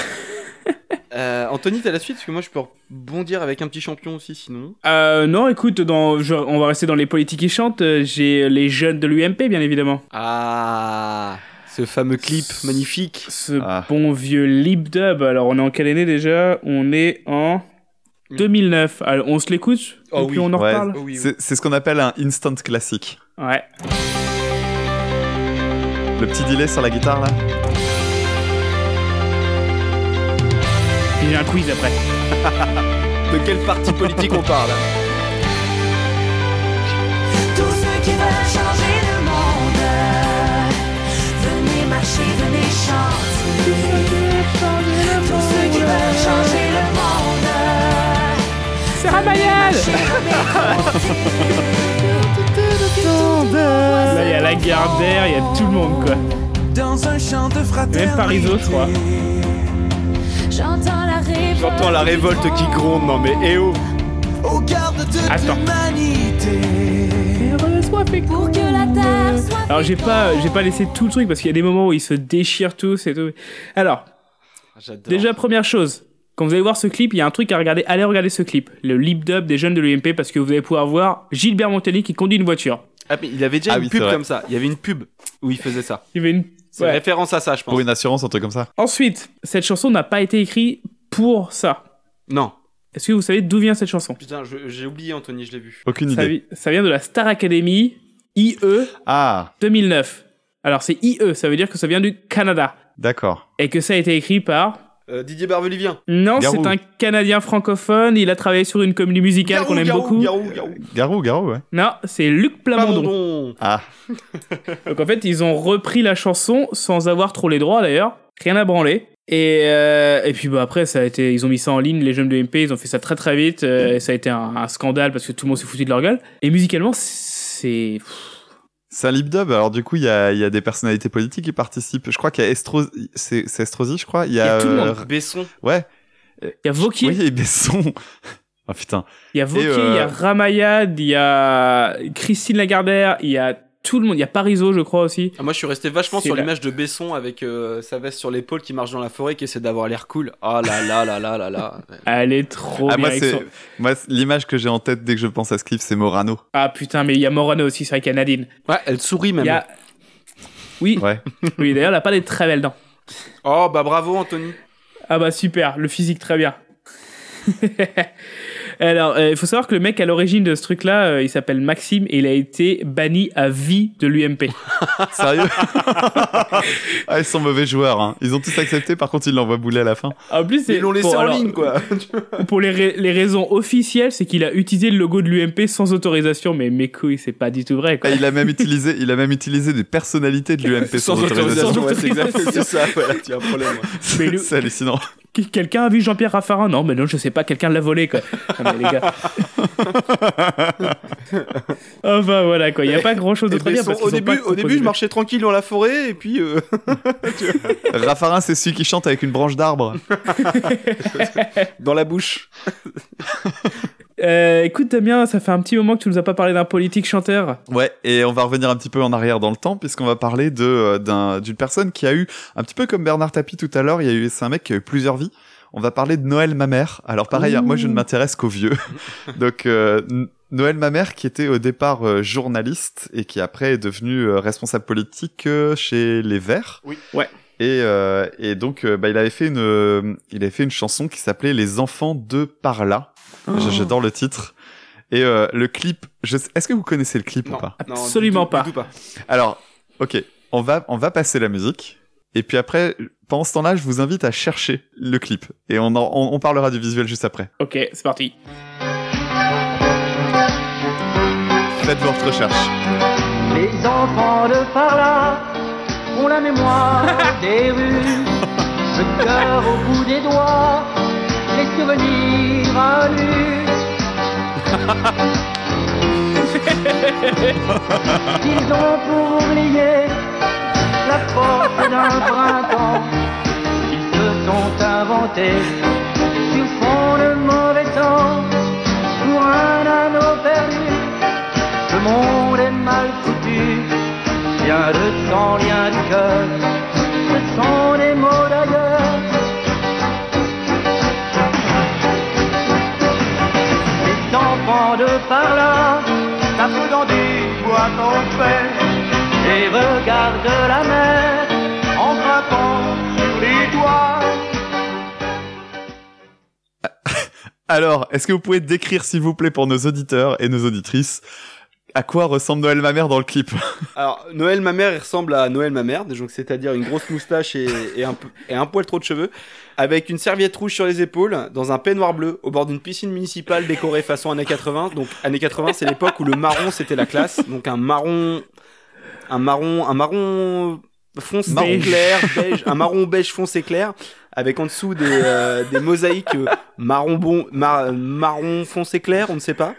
Euh, Anthony, t'as la suite Parce que moi, je peux rebondir avec un petit champion aussi, sinon. Euh, non, écoute, dans, je- on va rester dans les politiques qui chantent. euh, J'ai les jeunes de l'UMP, bien évidemment. Ah, ce fameux clip magnifique. Ce bon vieux lip dub. Alors, on est en quelle année déjà? On est en 2009. Alors, on se l'écoute? Oh et puis oui. on en Ouais, reparle? c'est c'est ce qu'on appelle un instant classique. Ouais. Le petit delay sur la guitare là. Et J'ai un quiz après. De quel parti politique on parle? Changer le monde, C'est Ramayel Là, il y a la Gardère, il y a tout le monde, quoi. Dans un champ de fraternité. Même Parisot, je crois. J'entends la révolte. J'entends la révolte qui gronde, non mais eh oh Au garde de Attends. l'humanité. Pour que la terre soit. Alors, j'ai pas, j'ai pas laissé tout le truc parce qu'il y a des moments où ils se déchirent tous et tout. Alors, J'adore. déjà, première chose. Quand vous allez voir ce clip, il y a un truc à regarder. Allez regarder ce clip. Le lip dub des jeunes de l'UMP parce que vous allez pouvoir voir Gilbert Montagny qui conduit une voiture. Ah mais il avait déjà Ah une oui, pub c'est vrai. comme ça. Il y avait une pub où il faisait ça. Il y avait une. C'est Ouais. référence à ça, je pense. Pour une assurance, un truc comme ça. Ensuite, cette chanson n'a pas été écrite pour ça. Non. Est-ce que vous savez d'où vient cette chanson? Putain, je- j'ai oublié Anthony, je l'ai vu. Aucune ça, idée. vi- ça vient de la Star Academy IE Ah, 2009. Alors c'est IE, ça veut dire que ça vient du Canada. d'accord. Et que ça a été écrit par... Euh, Didier Barbelivien. Non, c'est un Canadien francophone, il a travaillé sur une comédie musicale qu'on aime Garou, beaucoup. Garou, Garou. Garou, Garou, ouais. Non, c'est Luc Plamondon. Plamondon. Ah, Donc en fait, ils ont repris la chanson sans avoir trop les droits d'ailleurs. Rien à branler. Et, euh, et puis bah, après, ça a été, ils ont mis ça en ligne, les jeunes de MP, ils ont fait ça très très vite. euh, et ça a été un, un scandale parce que tout le monde s'est foutu de leur gueule. Et musicalement, c'est. C'est un lip dub. Alors du coup, il y a, il y a des personnalités politiques qui participent. Je crois qu'il y a Estrosi, c'est c'est Estrosi, je crois. Il y a, Il y a tout le monde. euh, Besson. Ouais. Il y a Vauquier, Oui, et Besson. oh putain. il y a Vauquier, euh, il y a Ramayad, il y a Christine Lagardère, il y a tout le monde. Il y a Parisot, je crois aussi. Ah, moi, je suis resté vachement sur la- l'image de Besson avec euh, sa veste sur l'épaule qui marche dans la forêt, qui essaie d'avoir l'air cool. Ah là là là là là là. Elle est trop Ah, bien moi, son- moi, l'image que j'ai en tête dès que je pense à ce clip, c'est Morano. Ah putain, mais il y a Morano aussi, c'est vrai qu'il y a Nadine. Ouais, elle sourit même. Il y a... Oui, Ouais. oui d'ailleurs, elle a pas des très belles dents. Oh bah bravo Anthony. Ah bah super, le physique très bien. Alors, euh, il faut savoir que le mec à l'origine de ce truc-là, euh, il s'appelle Maxime et il a été banni à vie de l'UMP. Sérieux Ah, ils sont mauvais joueurs. Hein. Ils ont tous accepté, par contre, ils l'envoient bouler à la fin. En plus, Ils l'ont laissé pour- en alors, ligne quoi. Pour les, ra- les raisons officielles, c'est qu'il a utilisé le logo de l'UMP sans autorisation, mais mes couilles, c'est pas du tout vrai. Quoi. Ah, il a même utilisé, il a même utilisé des personnalités de l'UMP sans, autorisation. ouais, c'est exactement ça. Voilà, tu as un problème. ouais. C'est hallucinant. Qu- Quelqu'un a vu Jean-Pierre Raffarin? Non, mais non, je sais pas, quelqu'un l'a volé, quoi. Les gars. enfin, voilà, quoi. Il y a pas grand-chose Et d'autre à dire. Parce au début, pas au début, je marchais tranquille dans la forêt et puis. euh, Raffarin, c'est celui qui chante avec une branche d'arbre. dans la bouche. Euh, écoute, Damien, ça fait un petit moment que tu nous as pas parlé d'un politique chanteur. Ouais, et on va revenir un petit peu en arrière dans le temps, puisqu'on va parler de euh, d'un- d'une personne qui a eu, un petit peu comme Bernard Tapie tout à l'heure, il y a eu, c'est un mec qui a eu plusieurs vies. On va parler de Noël Mamère. Alors pareil, hein, moi je ne m'intéresse qu'aux vieux. Donc euh, Noël Mamère qui était au départ euh, journaliste et qui après est devenu euh, responsable politique euh, chez Les Verts. Oui. Ouais. Et, euh, et donc euh, bah, il avait fait une il avait fait une chanson qui s'appelait Les enfants de par là. J- J'adore le titre. Et euh, le clip, je sais- est-ce que vous connaissez le clip ou pas? Non, Absolument du tout, pas. du tout pas. Alors, ok, on va on va passer la musique. Et puis après, pendant ce temps-là, je vous invite à chercher le clip. Et on, en- on, on parlera du visuel juste après. Ok, c'est parti. Faites votre recherche. Les enfants de par là ont la mémoire des rues, le cœur au bout des doigts, les souvenirs à. Ils ont pour oublier la force d'un printemps qu'ils se sont inventés sur fond de mauvais temps pour un anneau perdu. Le monde est mal foutu, rien de sang, rien du cœur, ce sont des mots d'ailleurs. Les enfants de par là, tapent dans du bois qu'on fait, et regardent la mer en frappant sur les doigts. Alors, est-ce que vous pouvez décrire, s'il vous plaît, pour nos auditeurs et nos auditrices, à quoi ressemble Noël ma mère dans le clip? Alors, Noël ma mère, il ressemble à Noël ma mère, donc c'est-à-dire une grosse moustache et, et un, et un poil trop de cheveux, avec une serviette rouge sur les épaules, dans un peignoir bleu, au bord d'une piscine municipale décorée façon années 80. Donc, années 80, c'est l'époque où le marron c'était la classe, donc un marron, un marron, un marron foncé Marron. clair, beige, un marron beige foncé clair, avec en dessous des, euh, des mosaïques marron bon, mar- marron foncé clair, on ne sait pas.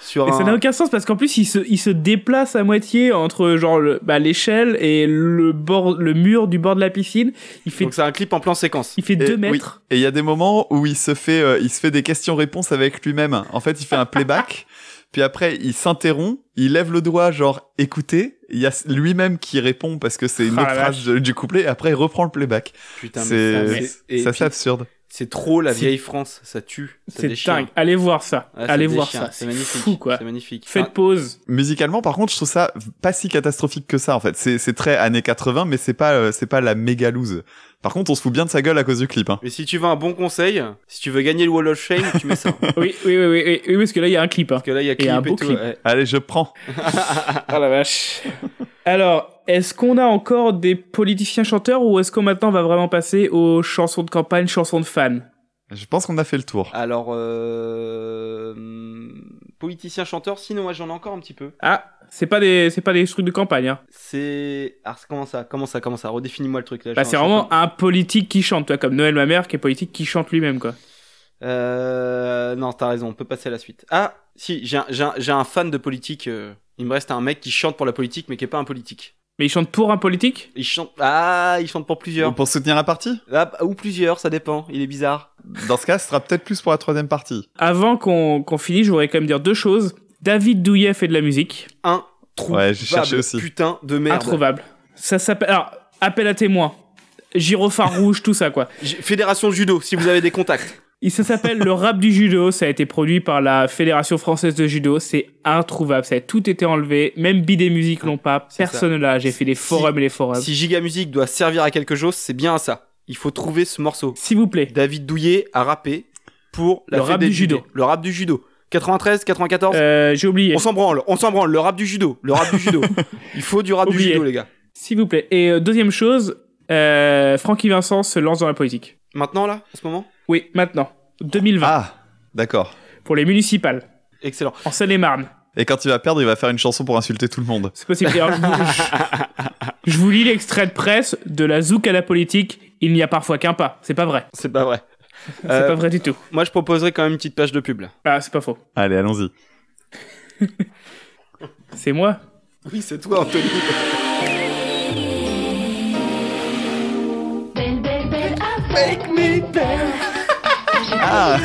Sur Et ça un- n'a aucun sens parce qu'en plus il se, il se déplace à moitié entre genre le- bah, l'échelle et le bord, le mur du bord de la piscine. Il fait, Donc c'est un clip en plan séquence. il fait Et- 2 oui. mètres. Et il y a des moments où il se fait, euh, il se fait des questions-réponses avec lui-même. En fait, il fait un playback, puis après, il s'interrompt, il lève le doigt, genre écoutez. Il y a lui-même qui répond parce que c'est une Ah, autre phrase du couplet, et après, il reprend le playback. Putain, mais C'est ça, mais- c'est- et c'est assez puis- absurde. C'est trop la vieille France, ça tue. ça C'est déchire. dingue. Allez voir ça. Allez voir déchire, ça. C'est C'est magnifique. fou quoi. C'est magnifique. Faites Enfin, pause. Musicalement, par contre, je trouve ça pas si catastrophique que ça, en fait. C'est, c'est très années 80, mais c'est pas, euh, c'est pas la méga loose. Par contre, on se fout bien de sa gueule à cause du clip, hein. mais si tu veux un bon conseil, si tu veux gagner le Wall of Shame, tu mets ça. Parce Oui, oui, oui, oui, oui, oui, parce que là il y a un clip. Hein. que là, il y a Et clip un et, beau tout. clip. ouais. Allez, je prends. Ah la vache. Alors, est-ce qu'on a encore des politiciens chanteurs ou est-ce qu'on maintenant va vraiment passer aux chansons de campagne, chansons de fans? Je pense qu'on a fait le tour. Alors, euh... hum, politicien chanteur, sinon moi j'en ai encore un petit peu. Ah, c'est pas des, c'est pas des trucs de campagne. Hein. C'est. Alors, comment ça Comment ça Comment ça Redéfinis-moi le truc là. Bah, c'est vraiment un politique qui chante, toi, comme Noël ma mère qui est politique qui chante lui-même quoi. Euh... Non, t'as raison, on peut passer à la suite. Ah, si, j'ai un, j'ai un, j'ai un fan de politique. euh, Il me reste un mec qui chante pour la politique, mais qui est pas un politique. Mais il chante pour un politique? Il chante. Ah, il chante pour plusieurs. Pour soutenir la partie Ah, ou plusieurs, ça dépend. Il est bizarre. Dans ce cas, ce sera peut-être plus pour la troisième partie. Avant qu'on qu'on finisse, je voudrais quand même dire deux choses. David Douillet fait de la musique. Un trou. Ouais, j'ai cherché aussi. Putain de merde. Introuvable. Ça s'appelle. Alors, appel à témoins. Gyrophare rouge, tout ça quoi. Fédération judo, si vous avez des contacts. Ça s'appelle le rap du judo. Ça a été produit par la Fédération française de judo. C'est introuvable. Ça a tout été enlevé. Même Bidé Musique l'ont pas. Personne ne l'a. J'ai fait les forums et les forums. Si Giga Music doit servir à quelque chose, c'est bien à ça. Il faut trouver ce morceau. S'il vous plaît. David Douillet a rappé pour la Le rap du judo. Le rap du judo. 93, 94 Euh, J'ai oublié. On s'en branle, on s'en branle. Le rap du judo. Le rap du judo. Il faut du rap du judo, les gars. S'il vous plaît. Et euh, deuxième chose, euh, Francky Vincent se lance dans la politique. Maintenant, là, en ce moment? Oui, maintenant. 2020. Ah, d'accord. Pour les municipales. Excellent. En Seine-et-Marne. Et quand il va perdre, il va faire une chanson pour insulter tout le monde. C'est possible. Alors, je, vous, je- je vous lis l'extrait de presse de la zouk à la politique. Il n'y a parfois qu'un pas. C'est pas vrai. C'est pas vrai. C'est Euh, pas vrai du tout. Moi, je proposerais quand même une petite page de pub. là. Ah, c'est pas faux. Allez, allons-y. C'est moi? Oui, c'est toi, Anthony. Belle, Make me belle. Ah.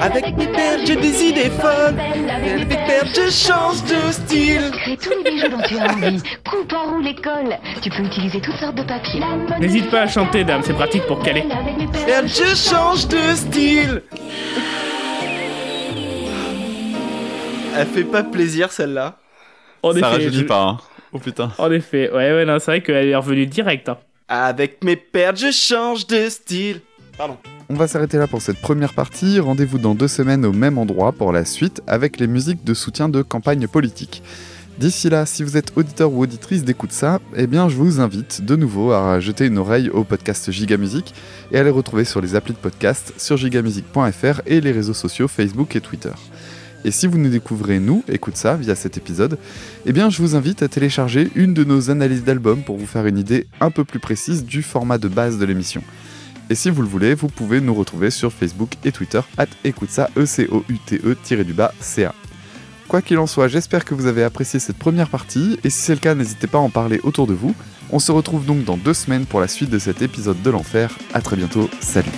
Avec mes perles, j'ai des idées folles. Avec mes perles, je change de style. Crée tous les bijoux dont tu as envie. Coupe, enroule et colle. Tu peux utiliser toutes sortes de papiers. N'hésite pas à chanter, dame. C'est pratique pour caler. Avec mes perles, Perles, je change de style. Elle fait pas plaisir celle-là. Ça effet. rajeunit je- pas, hein. Oh putain. En effet. Ouais, ouais, non, c'est vrai qu'elle est revenue direct. hein. Avec mes perles, je change de style. Pardon. On va s'arrêter là pour cette première partie. Rendez-vous dans deux semaines au même endroit pour la suite avec les musiques de soutien de campagne politique. D'ici là, si vous êtes auditeur ou auditrice d'écoute ça, eh bien je vous invite de nouveau à jeter une oreille au podcast Giga Musique et à les retrouver sur les applis de podcast sur gigamusique.fr et les réseaux sociaux Facebook et Twitter. Et si vous nous découvrez nous, écoute ça, via cet épisode, eh bien je vous invite à télécharger une de nos analyses d'albums pour vous faire une idée un peu plus précise du format de base de l'émission. Et si vous le voulez, vous pouvez nous retrouver sur Facebook et Twitter, at écoute ça, e c o u t e du bas ca. Quoi qu'il en soit, j'espère que vous avez apprécié cette première partie, et si c'est le cas, n'hésitez pas à en parler autour de vous. On se retrouve donc dans deux semaines pour la suite de cet épisode de l'enfer. À très bientôt, salut